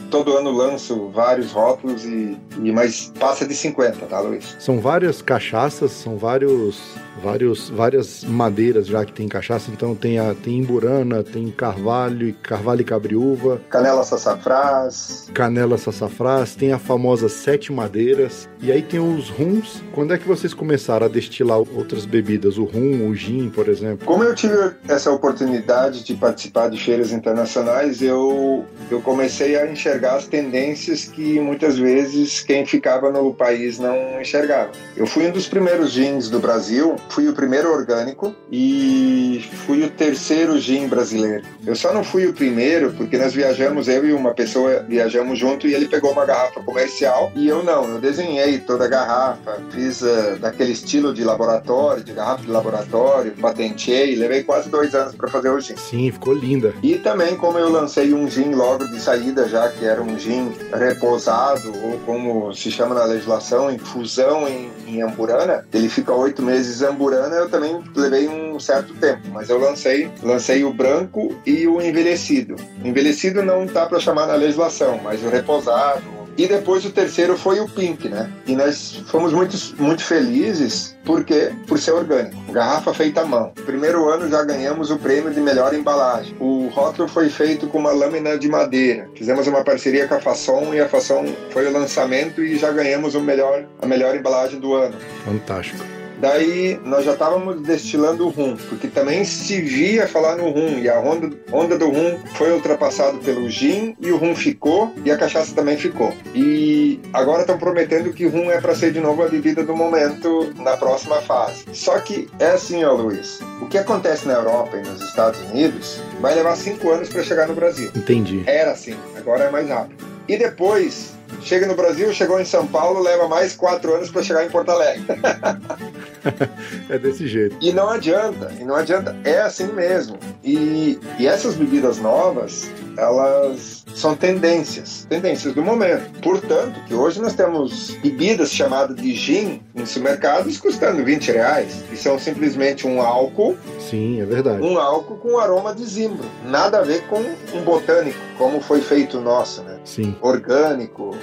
todo ano lanço vários rótulos e, e mas passa de 50, tá, Luiz? São várias cachaças, são vários, vários, várias madeiras já que tem cachaça. Então tem a tem imburana, tem carvalho, carvalho e cabriúva, Canela sassafrás. canela sassafrás, tem a famosa sete madeiras. E aí tem os rums. Quando é que vocês começaram a destilar outras bebidas? O rum, o gin, por exemplo? Como eu tive essa oportunidade de participar de feiras internacionais, atrás, eu, eu comecei a enxergar as tendências que muitas vezes quem ficava no país não enxergava. Eu fui um dos primeiros jeans do Brasil, fui o primeiro orgânico e fui o terceiro gin brasileiro. Eu só não fui o primeiro porque nós viajamos, eu e uma pessoa viajamos junto e ele pegou uma garrafa comercial e eu não. Eu desenhei toda a garrafa, fiz uh, daquele estilo de laboratório, de garrafa de laboratório, patenteei, levei quase dois anos para fazer o gin. Sim, ficou linda. E também como eu lancei um gin logo de saída já, que era um gin reposado, ou como se chama na legislação, infusão em, em amburana, ele fica oito meses amburana, eu também levei um certo tempo, mas eu lancei, lancei o branco e o envelhecido. Envelhecido não tá para chamar na legislação, mas o reposado, e depois o terceiro foi o Pink, né? E nós fomos muito, muito felizes porque por ser orgânico. Garrafa feita à mão. Primeiro ano já ganhamos o prêmio de melhor embalagem. O rótulo foi feito com uma lâmina de madeira. Fizemos uma parceria com a Fasson e a Fasson foi o lançamento e já ganhamos o melhor, a melhor embalagem do ano. Fantástico. Daí nós já estávamos destilando o rum, porque também se via falar no rum, e a onda, onda do rum foi ultrapassado pelo gin, e o rum ficou, e a cachaça também ficou. E agora estão prometendo que rum é para ser de novo a bebida do momento na próxima fase. Só que é assim, ó Luiz, o que acontece na Europa e nos Estados Unidos vai levar cinco anos para chegar no Brasil. Entendi. Era assim, agora é mais rápido. E depois chega no Brasil, chegou em São Paulo, leva mais quatro anos para chegar em Porto Alegre. [laughs] é desse jeito. E não adianta, e não adianta, é assim mesmo. E, e essas bebidas novas, elas são tendências, tendências do momento. Portanto, que hoje nós temos bebidas chamadas de gin em supermercados custando 20 reais, e são simplesmente um álcool. Sim, é verdade. Um álcool com aroma de zimbro. Nada a ver com um botânico, como foi feito o nosso, né? Sim. Orgânico,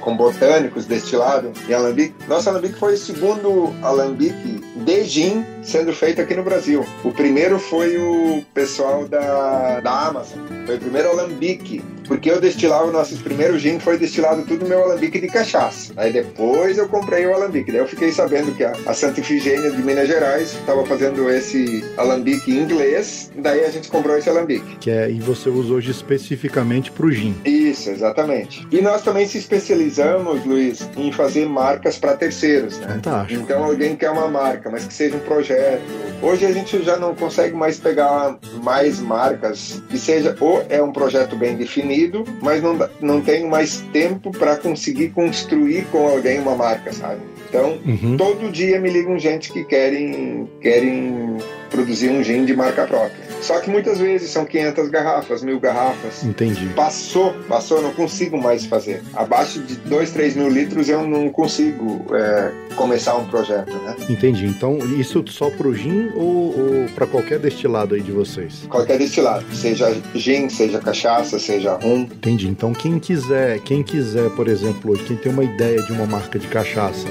com botânicos destilado em alambique. Nosso alambique foi o segundo alambique gin sendo feito aqui no Brasil. O primeiro foi o pessoal da, da Amazon. Foi o primeiro alambique porque eu destilava nossos primeiros gin, foi destilado tudo no meu alambique de cachaça. Aí depois eu comprei o alambique. Daí eu fiquei sabendo que a, a Santa Ifigênia de Minas Gerais estava fazendo esse alambique em inglês. Daí a gente comprou esse alambique. Que é, e você usa hoje especificamente para o gin. Isso, exatamente. E nós também se especializamos, Luiz, em fazer marcas para terceiros, né? Fantástico. Então alguém quer uma marca, mas que seja um projeto. Hoje a gente já não consegue mais pegar mais marcas que seja ou é um projeto bem definido mas não, não tenho mais tempo para conseguir construir com alguém uma marca, sabe? Então, uhum. todo dia me ligam gente que querem, querem produzir um gin de marca própria. Só que muitas vezes são 500 garrafas, mil garrafas. Entendi. Passou, passou, eu não consigo mais fazer. Abaixo de 2, 3 mil litros eu não consigo é, começar um projeto, né? Entendi. Então, isso só pro gin ou, ou para qualquer destilado aí de vocês? Qualquer destilado, seja gin, seja cachaça, seja rum. Entendi. Então, quem quiser, quem quiser, por exemplo, hoje, quem tem uma ideia de uma marca de cachaça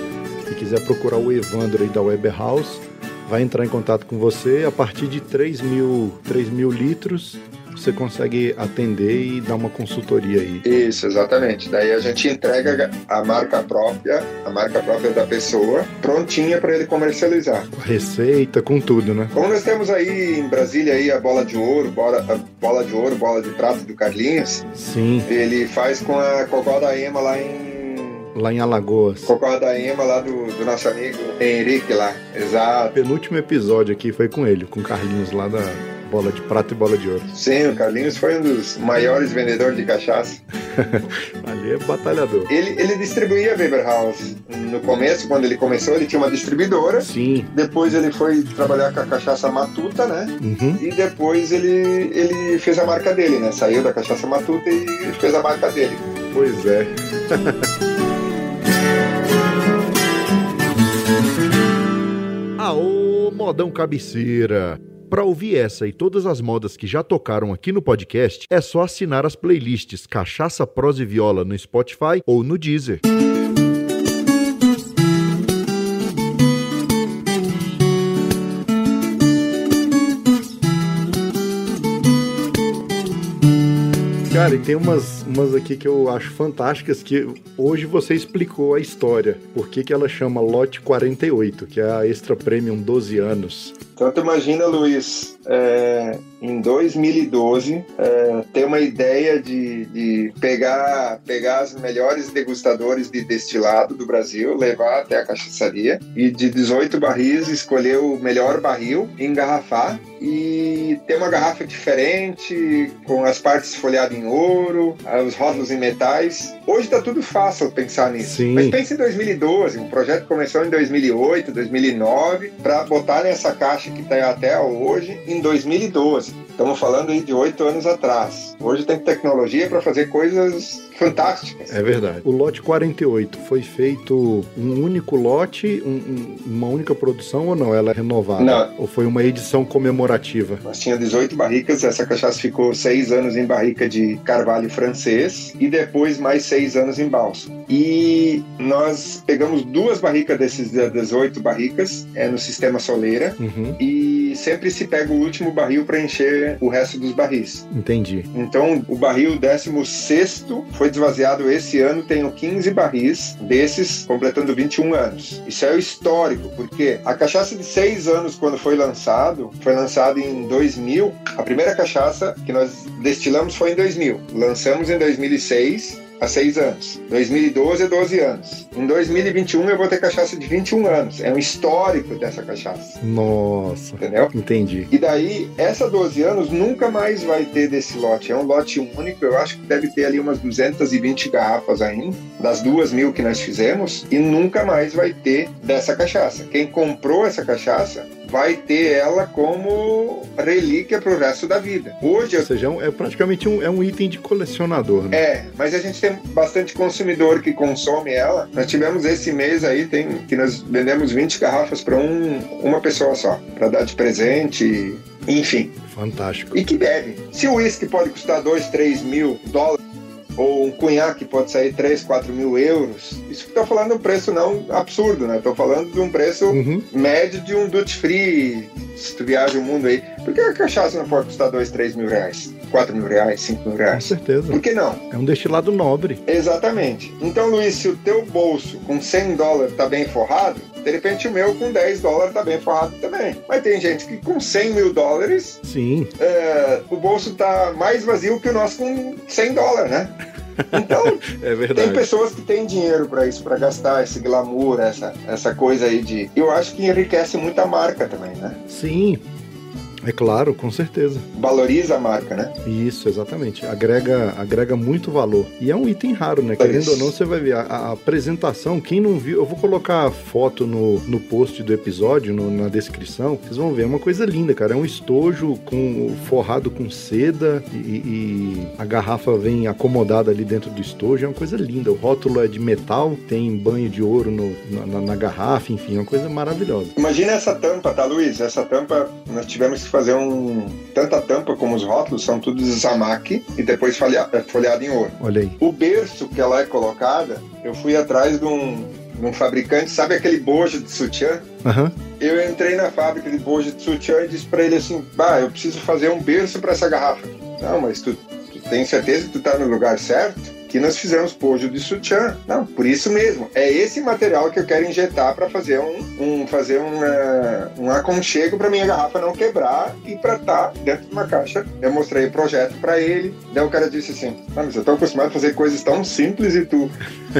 e quiser procurar o Evandro aí da Weber House, vai entrar em contato com você a partir de 3 mil, 3 mil litros você consegue atender e dar uma consultoria aí. Isso, exatamente. Daí a gente entrega a marca própria, a marca própria da pessoa, prontinha para ele comercializar. Com receita, com tudo, né? Como nós temos aí em Brasília aí a bola de ouro, bola, a bola de ouro, bola de prata do Carlinhos. Sim. Ele faz com a Cocó da Ema lá em Lá em Alagoas. Cocó da Ema, lá do, do nosso amigo Henrique lá. Exato. O penúltimo episódio aqui foi com ele, com o Carlinhos lá da, bola de prata e bola de ouro. Sim, o Carlinhos foi um dos maiores vendedores de cachaça. [laughs] Ali é batalhador. Ele, ele distribuía Weber House. No começo, quando ele começou, ele tinha uma distribuidora. Sim. Depois ele foi trabalhar com a cachaça Matuta, né? Uhum. E depois ele, ele fez a marca dele, né? Saiu da cachaça Matuta e fez a marca dele. Pois é. [laughs] Aô, modão cabeceira! Para ouvir essa e todas as modas que já tocaram aqui no podcast, é só assinar as playlists Cachaça, Prosa e Viola no Spotify ou no Deezer. Cara, e tem umas, umas aqui que eu acho fantásticas que hoje você explicou a história. Por que, que ela chama Lote 48, que é a Extra Premium 12 anos. Então tu imagina, Luiz, é, em 2012, é, ter uma ideia de, de pegar, pegar as melhores degustadores de destilado do Brasil, levar até a cachaçaria e de 18 barris escolher o melhor barril, engarrafar e ter uma garrafa diferente, com as partes folhadas em ouro, os rótulos em metais. Hoje está tudo fácil pensar nisso. Sim. Mas pense em 2012, o projeto começou em 2008, 2009, para botar nessa caixa que está até hoje em 2012. Estamos falando aí de oito anos atrás. Hoje tem tecnologia para fazer coisas fantásticas. É verdade. O lote 48 foi feito um único lote, um- um- uma única produção ou não? Ela é renovada? Não. Ou foi uma edição comemorativa? Nós tinha 18 barricas, essa cachaça ficou seis anos em barrica de carvalho francês e depois mais seis anos em bálsamo. E nós pegamos duas barricas desses 18 barricas é, no sistema soleira Uhum, e sempre se pega o último barril para encher o resto dos barris. entendi. Então, o barril 16 foi desvaziado esse ano, tenho 15 barris desses, completando 21 anos. Isso é o histórico, porque a cachaça de 6 anos, quando foi lançado, foi lançado em 2000. A primeira cachaça que nós destilamos foi em 2000. Lançamos em 2006. Há seis anos. 2012 é 12 anos. Em 2021 eu vou ter cachaça de 21 anos. É um histórico dessa cachaça. Nossa, Entendeu? entendi. E daí, essa 12 anos nunca mais vai ter desse lote. É um lote único, eu acho que deve ter ali umas 220 garrafas ainda, das duas mil que nós fizemos, e nunca mais vai ter dessa cachaça. Quem comprou essa cachaça vai ter ela como relíquia para o resto da vida. Hoje Ou seja, é é praticamente um, é um item de colecionador, né? é, mas a gente tem bastante consumidor que consome ela. Nós tivemos esse mês aí, tem, que nós vendemos 20 garrafas para um, uma pessoa só, para dar de presente, enfim. Fantástico. E que bebe. Se o uísque pode custar 2, 3 mil dólares, ou um cunhaque pode sair 3, 4 mil euros, isso que estou falando é um preço não absurdo, né? Estou falando de um preço Uhum, médio de um duty free, se tu viaja o mundo aí. Por que a cachaça não pode custar 2, 3 mil reais? 4 mil reais, 5 mil com reais? certeza. Por que não? É um destilado nobre. Exatamente. Então, Luiz, se o teu bolso com 100 dólares tá bem forrado, de repente o meu com 10 dólares tá bem forrado também. Mas tem gente que com 100 mil dólares, Sim, é, o bolso tá mais vazio que o nosso com 100 dólares, né? Então, [laughs] é tem verdade. pessoas que têm dinheiro para isso, para gastar esse glamour, essa, essa coisa aí de. Eu acho que enriquece muito a marca também, né? Sim, é claro, com certeza. Valoriza a marca, né? Isso, exatamente. Agrega, agrega muito valor. E é um item raro, né? É Querendo isso. ou não, você vai ver a, a apresentação. Quem não viu, eu vou colocar a foto no, no post do episódio, no- na descrição. Vocês vão ver, é uma coisa linda, cara. É um estojo com forrado com seda e, e a garrafa vem acomodada ali dentro do estojo. É uma coisa linda. O rótulo é de metal, tem banho de ouro no- na, na- na garrafa, enfim, é uma coisa maravilhosa. Imagina essa tampa, tá, Luiz? Essa tampa, nós tivemos fazer um. Tanto a tampa como os rótulos são tudo de Zamaki e depois folha- folhado em ouro. Olha aí. O berço que ela é colocada, eu fui atrás de um, de um fabricante, sabe aquele bojo de sutiã? Aham. Eu entrei na fábrica de bojo de sutiã e disse pra ele assim: Bah, eu preciso fazer um berço pra essa garrafa. Não, mas tu, tu tem certeza que tu tá no lugar certo? Que nós fizemos bojo de sutiã. Não, por isso mesmo. É esse material que eu quero injetar para fazer um, um fazer um, eh, um aconchego para minha garrafa não quebrar e para estar dentro de uma caixa. Eu mostrei o projeto para ele. Daí o cara disse assim: Ah, mas eu tô acostumado a fazer coisas tão simples e tu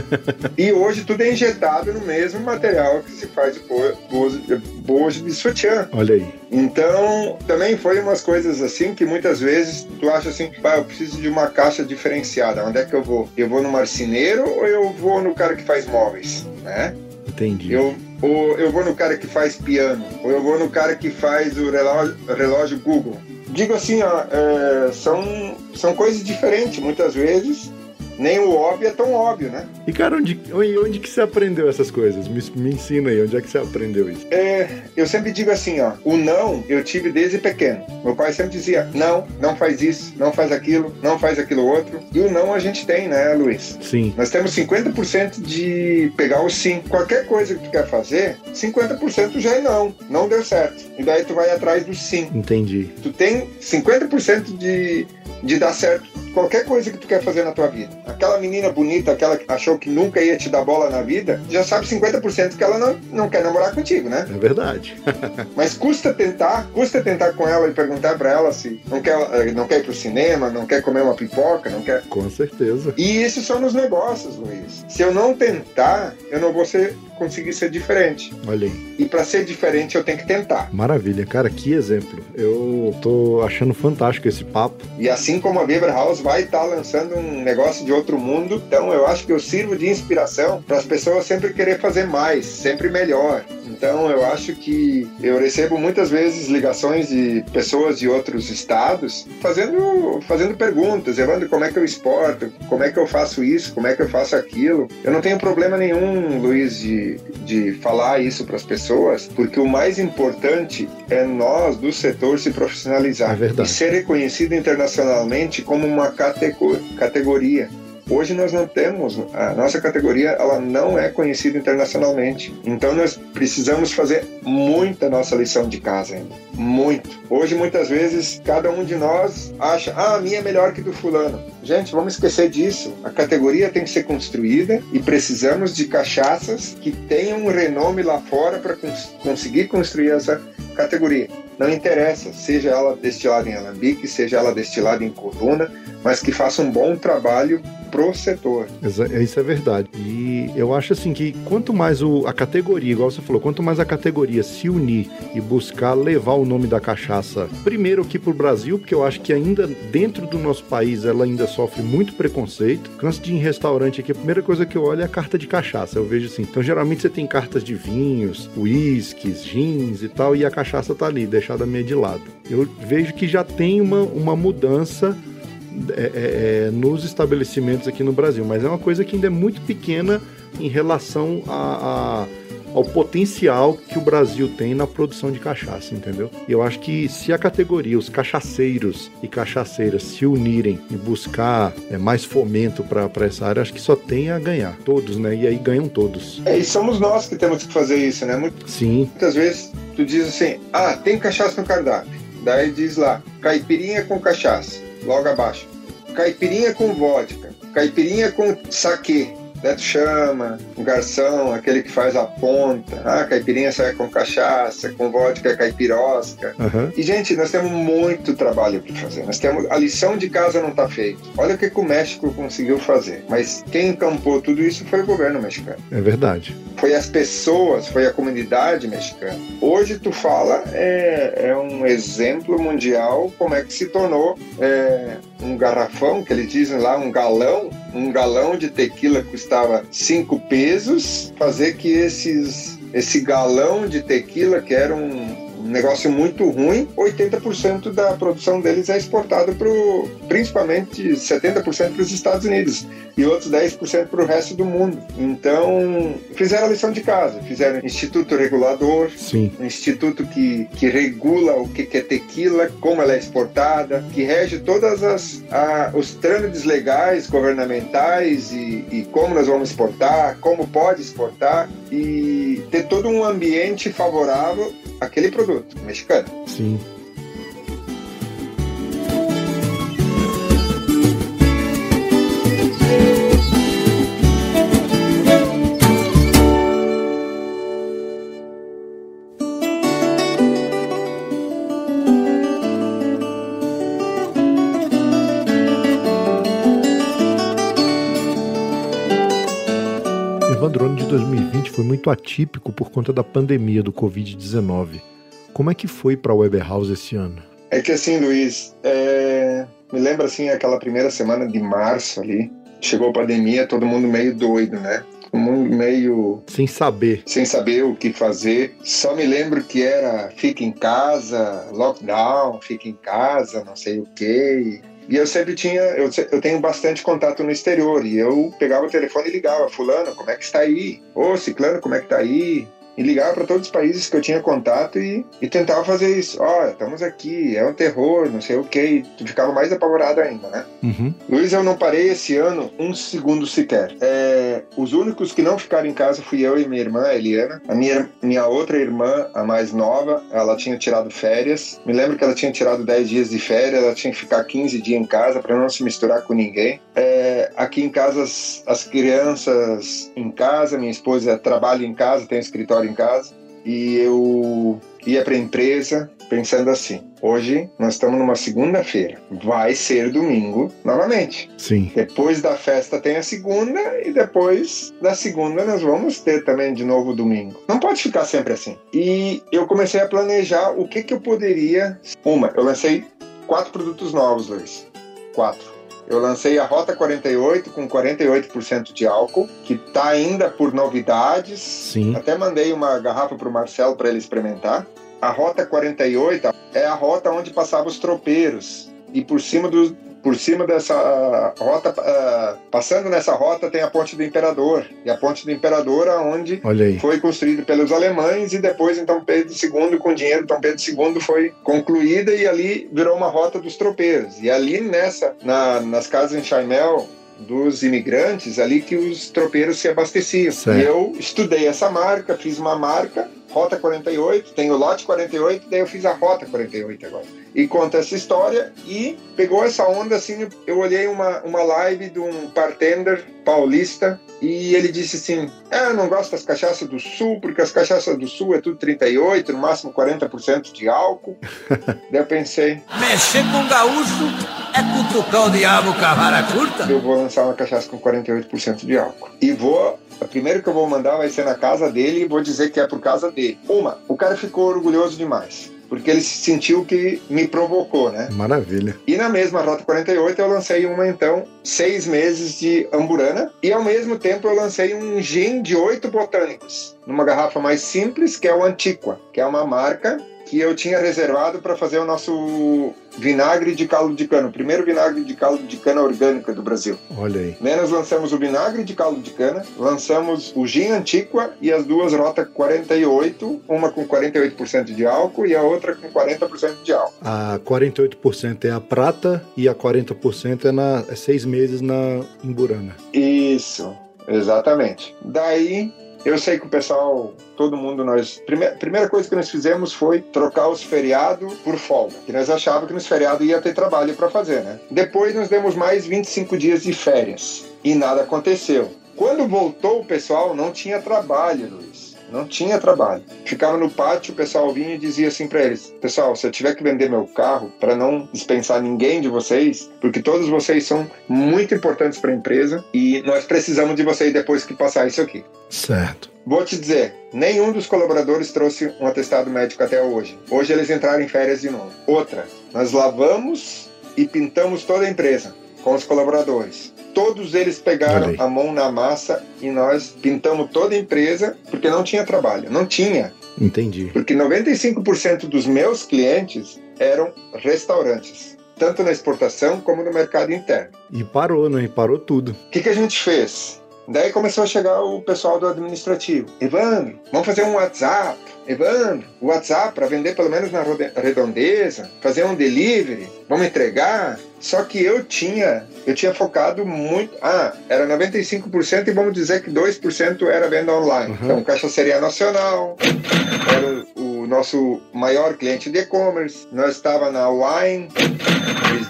[laughs] e hoje tudo é injetado no mesmo material que se faz bo- bojo, bojo de sutiã. Olha aí. Então, também foi umas coisas assim que muitas vezes tu acha assim, pá, eu preciso de uma caixa diferenciada. Onde é que eu vou? Eu vou no marceneiro ou eu vou no cara que faz móveis, né? Entendi. Eu, ou eu vou no cara que faz piano, ou eu vou no cara que faz o relógio, relógio Google. Digo assim, ó, é, são, são coisas diferentes muitas vezes. Nem o óbvio é tão óbvio, né? E cara, onde, onde, que você aprendeu essas coisas? Me, me ensina aí, onde é que você aprendeu isso? É, eu sempre digo assim, ó, o não eu tive desde pequeno. Meu pai sempre dizia, não, não faz isso, não faz aquilo, não faz aquilo outro. E o não a gente tem, né, Luiz? Sim, Nós temos 50% de pegar o sim. Qualquer coisa que tu quer fazer, 50% já é não. Não deu certo. E daí tu vai atrás do sim. entendi. Tu tem 50% de, de dar certo qualquer coisa que tu quer fazer na tua vida. Aquela menina bonita, aquela que achou que nunca ia te dar bola na vida, já sabe 50% que ela não, não quer namorar contigo, né? É verdade. [laughs] Mas custa tentar, custa tentar com ela e perguntar pra ela se não quer, eh, não quer ir pro cinema, não quer comer uma pipoca, não quer. Com certeza. E isso são nos negócios, Luiz. Se eu não tentar, eu não vou ser, conseguir ser diferente. Olha aí. E pra ser diferente, eu tenho que tentar. Maravilha, cara, que exemplo. Eu tô achando fantástico esse papo. E assim como a Weber House vai estar lançando um negócio de outro mundo, então eu acho que eu sirvo de inspiração para as pessoas sempre querer fazer mais, sempre melhor. Então eu acho que eu recebo muitas vezes ligações de pessoas de outros estados fazendo, fazendo perguntas, Evandro, como é que eu exporto? Como é que eu faço isso? Como é que eu faço aquilo? Eu não tenho problema nenhum, Luiz, de, de falar isso para as pessoas, porque o mais importante é nós do setor se profissionalizar É e ser reconhecido internacionalmente como uma catego- categoria. Hoje nós não temos, a nossa categoria ela não é conhecida internacionalmente. Então nós precisamos fazer muita nossa lição de casa ainda. Muito. Hoje muitas vezes cada um de nós acha, ah, a minha é melhor que do fulano. Gente, vamos esquecer disso. A categoria tem que ser construída e precisamos de cachaças que tenham um renome lá fora para cons- conseguir construir essa categoria. Não interessa, seja ela destilada em alambique, seja ela destilada em coluna, mas que faça um bom trabalho pro setor. Exa- Isso é verdade. E eu acho assim que quanto mais o- a categoria, igual você falou, quanto mais a categoria se unir e buscar levar o nome da cachaça primeiro aqui pro Brasil, porque eu acho que ainda dentro do nosso país ela ainda sofre muito preconceito. Canso de ir em restaurante aqui, a primeira coisa que eu olho é a carta de cachaça. Eu vejo assim. Então geralmente você tem cartas de vinhos, uísques, gins e tal, e a cachaça tá ali, deixada meio de lado. Eu vejo que já tem uma, uma mudança é, é, é, nos estabelecimentos aqui no Brasil, mas é uma coisa que ainda é muito pequena em relação a- a- ao potencial que o Brasil tem na produção de cachaça, entendeu? E eu acho que se a categoria, os cachaceiros e cachaceiras se unirem e buscar é, mais fomento para essa área, acho que só tem a ganhar. Todos, né? E aí ganham todos. É, e somos nós que temos que fazer isso, né? Sim, Muitas vezes tu diz assim, ah, tem cachaça no cardápio. Daí diz lá, caipirinha com cachaça, logo abaixo. Caipirinha com vodka, caipirinha com saquê. Tu chama o garçom, aquele que faz a ponta. Ah, caipirinha sai com cachaça, com vodka é caipirosca. aham, E, gente, nós temos muito trabalho para fazer. Nós temos a lição de casa não está feita. Olha o que, que o México conseguiu fazer. Mas quem encampou tudo isso foi o governo mexicano. é verdade. Foi as pessoas, foi a comunidade mexicana. Hoje tu fala é, é um exemplo mundial como é que se tornou é, um garrafão que eles dizem lá um galão, um galão de tequila custava cinco pesos, fazer que esses esse galão de tequila que era um um negócio muito ruim, 80% da produção deles é exportado para principalmente 70% para os Estados Unidos e outros 10% para o resto do mundo. Então, fizeram a lição de casa, fizeram instituto regulador, Sim, um instituto que, que regula o que que é tequila, como ela é exportada, que rege todas as a- os trâmites legais governamentais e, e como nós vamos exportar, como pode exportar e ter todo um ambiente favorável àquele produto mexicano. sim. Muito atípico por conta da pandemia do Covid-19. Como é que foi para a Weber House esse ano? É que assim, Luiz, é, me lembra assim aquela primeira semana de março ali, chegou a pandemia, todo mundo meio doido, né? Todo mundo meio Sem saber. sem saber o que fazer. Só me lembro que era fica em casa, lockdown, fica em casa, não sei o quê. E eu sempre tinha, eu, eu tenho bastante contato no exterior e eu pegava o telefone e ligava, fulano, como é que está aí? Ô, ciclano, como é que está aí? E ligava para todos os países que eu tinha contato e, e tentava fazer isso. Ó, oh, estamos aqui, é um terror, não sei o que. E tu ficava mais apavorado ainda, né? Uhum. Luiz, eu não parei esse ano um segundo sequer. É, os únicos que não ficaram em casa fui eu e minha irmã, a Eliana. A minha, minha outra irmã, a mais nova, ela tinha tirado férias. Me lembro que ela tinha tirado 10 dias de férias, ela tinha que ficar 15 dias em casa para não se misturar com ninguém. É, aqui em casa, as, as crianças em casa, minha esposa trabalha em casa, tem um escritório em casa. E eu ia para a empresa pensando assim: hoje nós estamos numa segunda-feira, vai ser domingo novamente. Sim. Depois da festa tem a segunda e depois da segunda nós vamos ter também de novo domingo. Não pode ficar sempre assim. E eu comecei a planejar o que que eu poderia. Uma, eu lancei quatro produtos novos, Luiz. Quatro. Eu lancei a Rota 48 com 48% de álcool, que está ainda por novidades. Sim. Até mandei uma garrafa para o Marcelo para ele experimentar. A Rota 48 é a rota onde passavam os tropeiros. E por cima do, por cima dessa rota, uh, passando nessa rota, tem a Ponte do Imperador. E a Ponte do Imperador, onde foi construída pelos alemães, e depois, então, Pedro II, com dinheiro, então Pedro II foi concluída e ali virou uma rota dos tropeiros. E ali nessa, na, nas casas em Chaimel, dos imigrantes ali que os tropeiros se abasteciam. Certo. E eu estudei essa marca, fiz uma marca, Rota 48, tem o lote 48, daí eu fiz a Rota 48 agora e conta essa história e pegou essa onda assim, eu olhei uma, uma live de um bartender paulista e ele disse assim, é, eu não gosto das cachaças do sul, porque as cachaças do sul é tudo 38, no máximo 40% de álcool. [laughs] Daí eu pensei... Mexer com gaúcho é cutucar o diabo com a vara curta? Eu vou lançar uma cachaça com 48% de álcool. E vou a primeira que eu vou mandar vai ser na casa dele e vou dizer que é por causa dele. Uma, o cara ficou orgulhoso demais porque ele sentiu que me provocou, né? Maravilha. E na mesma Rota 48 eu lancei uma, então, seis meses de amburana e ao mesmo tempo eu lancei um gin de oito botânicos, numa garrafa mais simples, que é o Antiqua, que é uma marca que eu tinha reservado para fazer o nosso vinagre de caldo de cana, o primeiro vinagre de caldo de cana orgânica do Brasil. Olha aí. Né, nós lançamos o vinagre de caldo de cana, lançamos o gin Antiqua e as duas Rota 48, uma com 48% de álcool e a outra com 40% de álcool. A 48% é a prata e a 40% é, na, é seis meses na Imburana. Isso, exatamente. Daí eu sei que o pessoal, todo mundo, nós. Primeira, primeira coisa que nós fizemos foi trocar os feriados por folga, que nós achávamos que nos feriados ia ter trabalho para fazer, né? Depois nós demos mais 25 dias de férias e nada aconteceu. Quando voltou o pessoal, não tinha trabalho, Luiz. Não tinha trabalho. Ficava no pátio, o pessoal vinha e dizia assim para eles: Pessoal, se eu tiver que vender meu carro para não dispensar ninguém de vocês, porque todos vocês são muito importantes para a empresa e nós precisamos de vocês depois que passar isso aqui. Certo. Vou te dizer, nenhum dos colaboradores trouxe um atestado médico até hoje. Hoje eles entraram em férias de novo. Outra, nós lavamos e pintamos toda a empresa com os colaboradores. Todos eles pegaram a mão na massa e nós pintamos toda a empresa porque não tinha trabalho. Não tinha. Entendi. Porque 95% dos meus clientes eram restaurantes, tanto na exportação como no mercado interno. E parou, né? E parou tudo. O que, que a gente fez? Daí começou a chegar o pessoal do administrativo. Evandro, vamos fazer um WhatsApp. Evandro, o WhatsApp para vender pelo menos na redondeza, fazer um delivery, vamos entregar. Só que eu tinha, eu tinha focado muito. Ah, era 95% e vamos dizer que 2% era venda online. Uhum. Então, Cachaceria Nacional, era o nosso maior cliente de e-commerce. Nós estava na Wine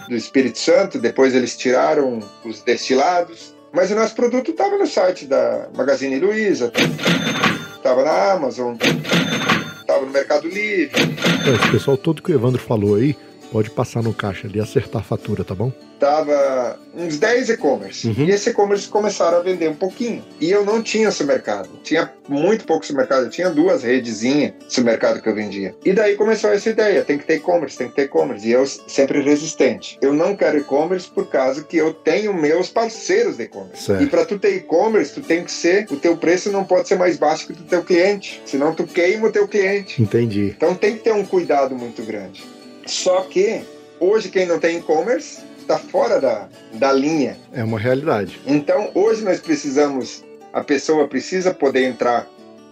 do Espírito Santo, depois eles tiraram os destilados. Mas o nosso produto estava no site da Magazine Luiza, estava na Amazon, estava no Mercado Livre. É, esse pessoal todo que o Evandro falou aí, pode passar no caixa ali e acertar a fatura, tá bom? Tava uns 10 e-commerce. Uhum. E esse e-commerce começaram a vender um pouquinho. E eu não tinha supermercado. Tinha muito pouco supermercado. Eu tinha duas redezinhas de supermercado que eu vendia. E daí começou essa ideia: tem que ter e-commerce, tem que ter e-commerce. E eu sempre resistente. Eu não quero e-commerce por causa que eu tenho meus parceiros de e-commerce. E para tu ter e-commerce, tu tem que ser. O teu preço não pode ser mais baixo que o do teu cliente. Senão tu queima o teu cliente. Entendi. Então tem que ter um cuidado muito grande. Só que hoje quem não tem e-commerce está fora da, da linha. É uma realidade. Então hoje nós precisamos, a pessoa precisa poder entrar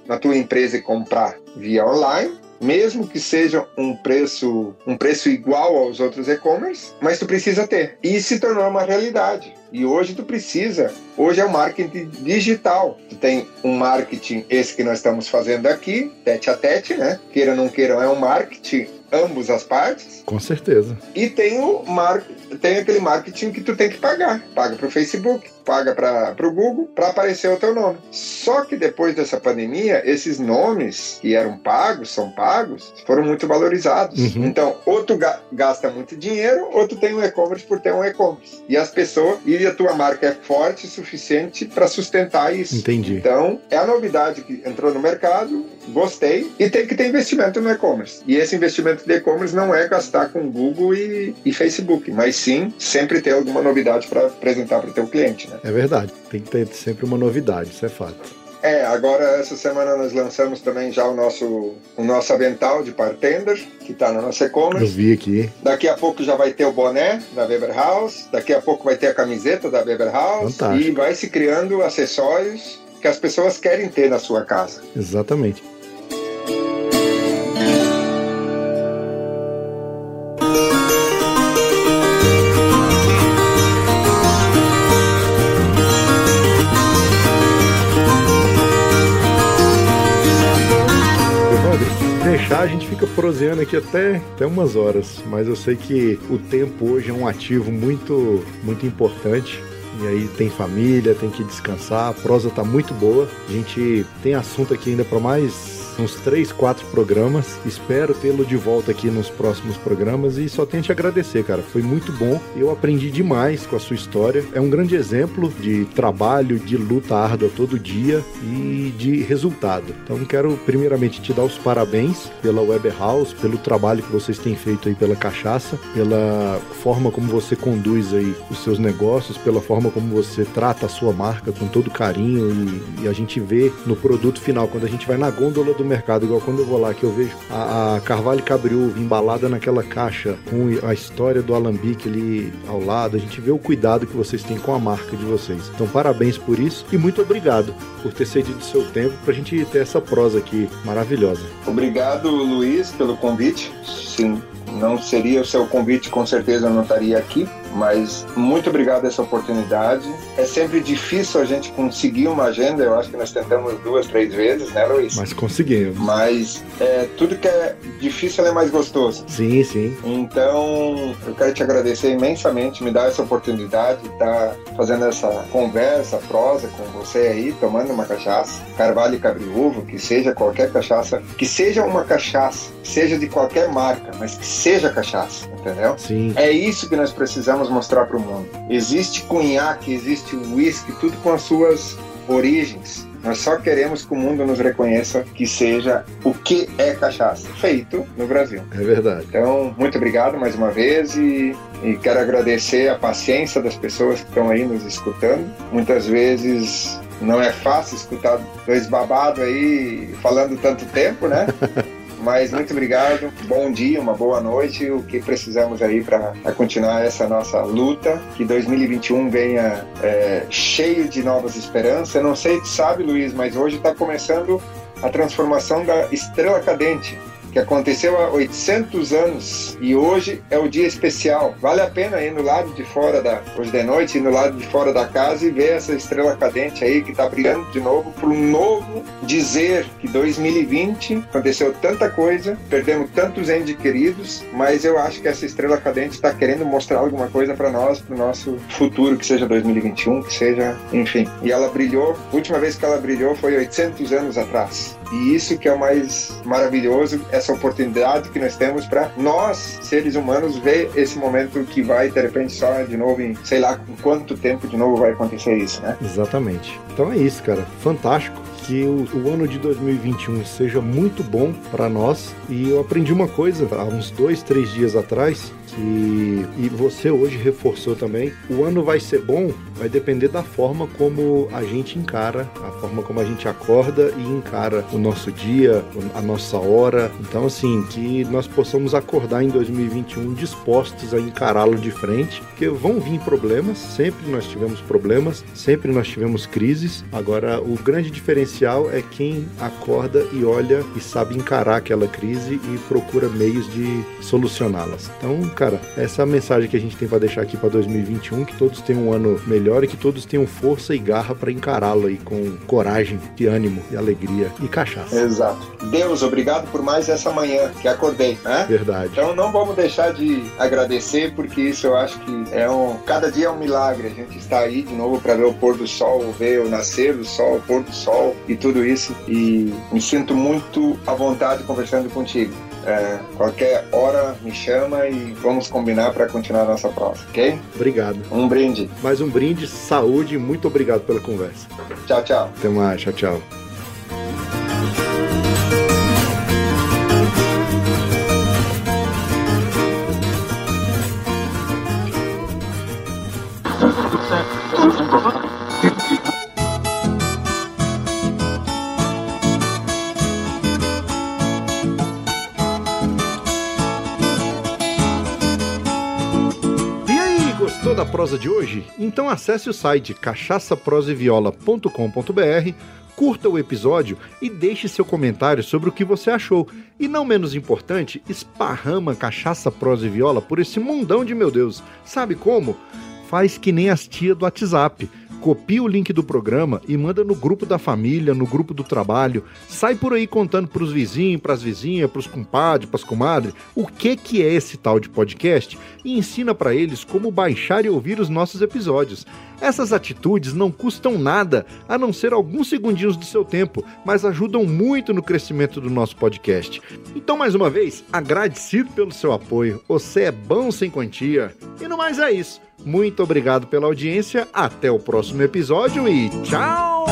na tua empresa e comprar via online, mesmo que seja um preço um preço igual aos outros e-commerce, mas tu precisa ter. E se tornou uma realidade. E hoje tu precisa, hoje é o marketing digital. Tu tem um marketing esse que nós estamos fazendo aqui, tete a tete, né? Queira ou não queira, é um marketing ambos as partes. Com certeza. E tem o mar... tem aquele marketing que tu tem que pagar. Paga para o Facebook, paga para o Google para aparecer o teu nome. Só que depois dessa pandemia, esses nomes que eram pagos, são pagos, foram muito valorizados. Uhum. Então, ou tu ga- gasta muito dinheiro, ou tu tem um e-commerce por ter um e-commerce. E as pessoas, e a tua marca é forte o suficiente para sustentar isso. Entendi. Então, é a novidade que entrou no mercado, gostei, e tem que ter investimento no e-commerce. E esse investimento de e-commerce não é gastar com Google e, e Facebook, mas sim sempre ter alguma novidade para apresentar para o teu cliente, né? É verdade. Tem que ter sempre uma novidade, isso é fato. É, agora essa semana nós lançamos também já o nosso, o nosso avental de bartender, que está no nosso Eu e-commerce. vi aqui. Daqui a pouco já vai ter o boné da Weber House, daqui a pouco vai ter a camiseta da Weber House Fantástico. e vai se criando acessórios que as pessoas querem ter na sua casa. Exatamente. Deixar, a gente fica proseando aqui até, até umas horas, mas eu sei que o tempo hoje é um ativo muito, muito importante. E aí tem família, tem que descansar, a prosa tá muito boa. A gente tem assunto aqui ainda para mais uns três, quatro programas. Espero tê-lo de volta aqui nos próximos programas e só tenho te agradecer, cara. Foi muito bom. Eu aprendi demais com a sua história. É um grande exemplo de trabalho, de luta árdua todo dia e de resultado. Então quero primeiramente te dar os parabéns pela Web House, pelo trabalho que vocês têm feito aí pela cachaça, pela forma como você conduz aí os seus negócios, pela forma como você trata a sua marca com todo carinho e, e a gente vê no produto final, quando a gente vai na gôndola do mercado, igual quando eu vou lá que eu vejo a, a Carvalho Cabriúva embalada naquela caixa com a história do alambique ali ao lado, a gente vê o cuidado que vocês têm com a marca de vocês. Então parabéns por isso e muito obrigado por ter cedido seu tempo pra gente ter essa prosa aqui maravilhosa. Obrigado, Luiz, pelo convite. Se não seria o seu convite, com certeza eu não estaria aqui. Mas muito obrigado essa oportunidade. É sempre difícil a gente conseguir uma agenda. Eu acho que nós tentamos duas, três vezes, né, Luiz? Mas conseguimos. Mas é, tudo que é difícil é mais gostoso. Sim, sim. Então, eu quero te agradecer imensamente, me dar essa oportunidade de estar fazendo essa conversa, prosa com você aí, tomando uma cachaça, carvalho e cabriúvo, que seja qualquer cachaça, que seja uma cachaça, seja de qualquer marca, mas que seja cachaça, entendeu? Sim. É isso que nós precisamos mostrar para o mundo. Existe cunhaque, existe whisky, tudo com as suas origens. Nós só queremos que o mundo nos reconheça que seja o que é cachaça, feito no Brasil. É verdade. Então, muito obrigado mais uma vez e, e quero agradecer a paciência das pessoas que estão aí nos escutando. Muitas vezes não é fácil escutar dois babados aí falando tanto tempo, né? [laughs] Mas muito obrigado, bom dia, uma boa noite, o que precisamos aí para continuar essa nossa luta, que 2021 venha é, cheio de novas esperanças. Não sei, tu sabe, Luiz, mas hoje está começando a transformação da Estrela Cadente, que aconteceu há 800 anos e hoje é o dia especial. Vale a pena ir no lado de fora da hoje de noite, ir no lado de fora da casa e ver essa estrela cadente aí que está brilhando de novo para um novo dizer que 2020 aconteceu tanta coisa, perdemos tantos entes queridos, mas eu acho que essa estrela cadente está querendo mostrar alguma coisa para nós, para o nosso futuro, que seja 2021, que seja, enfim. E ela brilhou, a última vez que ela brilhou foi 800 anos atrás. E isso que é o mais maravilhoso, essa oportunidade que nós temos para nós, seres humanos, ver esse momento que vai, de repente, só de novo em, sei lá, quanto tempo de novo vai acontecer isso, né? Exatamente. Então é isso, cara. Fantástico. Que o, o ano de 2021 seja muito bom para nós. E eu aprendi uma coisa há uns dois, três dias atrás. Que e você hoje reforçou também, o ano vai ser bom, vai depender da forma como a gente encara, a forma como a gente acorda e encara o nosso dia, a nossa hora. Então assim, que nós possamos acordar em 2021 dispostos a encará-lo de frente, porque vão vir problemas, sempre nós tivemos problemas, sempre nós tivemos crises. Agora, o grande diferencial é quem acorda e olha e sabe encarar aquela crise e procura meios de solucioná-las. Então, cara, essa é a mensagem que a gente tem para deixar aqui para 2021, que todos tenham um ano melhor e que todos tenham força e garra para encará-lo aí com coragem, e ânimo e alegria e cachaça. Exato. Deus, obrigado por mais essa manhã que acordei, né? Verdade. Então não vamos deixar de agradecer, porque isso eu acho que é um. Cada dia é um milagre. A gente está aí de novo para ver o pôr do sol, ver o nascer do sol, o pôr do sol e tudo isso. E me sinto muito à vontade conversando contigo. É, qualquer hora me chama e vamos combinar para continuar a nossa prova, ok? Obrigado. Um brinde. Mais um brinde, saúde, muito obrigado pela conversa. Tchau, tchau. Até mais, tchau, tchau. Prosa de hoje? Então acesse o site cachaçaproseviola.com.br, curta o episódio e deixe seu comentário sobre o que você achou. E não menos importante, esparrama cachaça, prosa e viola por esse mundão de meu Deus. Sabe como? Faz que nem as tia do WhatsApp. Copia o link do programa e manda no grupo da família, no grupo do trabalho. Sai por aí contando pros vizinhos, pras vizinhas, pros compadres, pras comadres, o que que é esse tal de podcast e ensina pra eles como baixar e ouvir os nossos episódios. Essas atitudes não custam nada, a não ser alguns segundinhos do seu tempo, mas ajudam muito no crescimento do nosso podcast. Então, mais uma vez, agradecido pelo seu apoio. Você é bom sem quantia. E no mais é isso. Muito obrigado pela audiência, até o próximo episódio e tchau!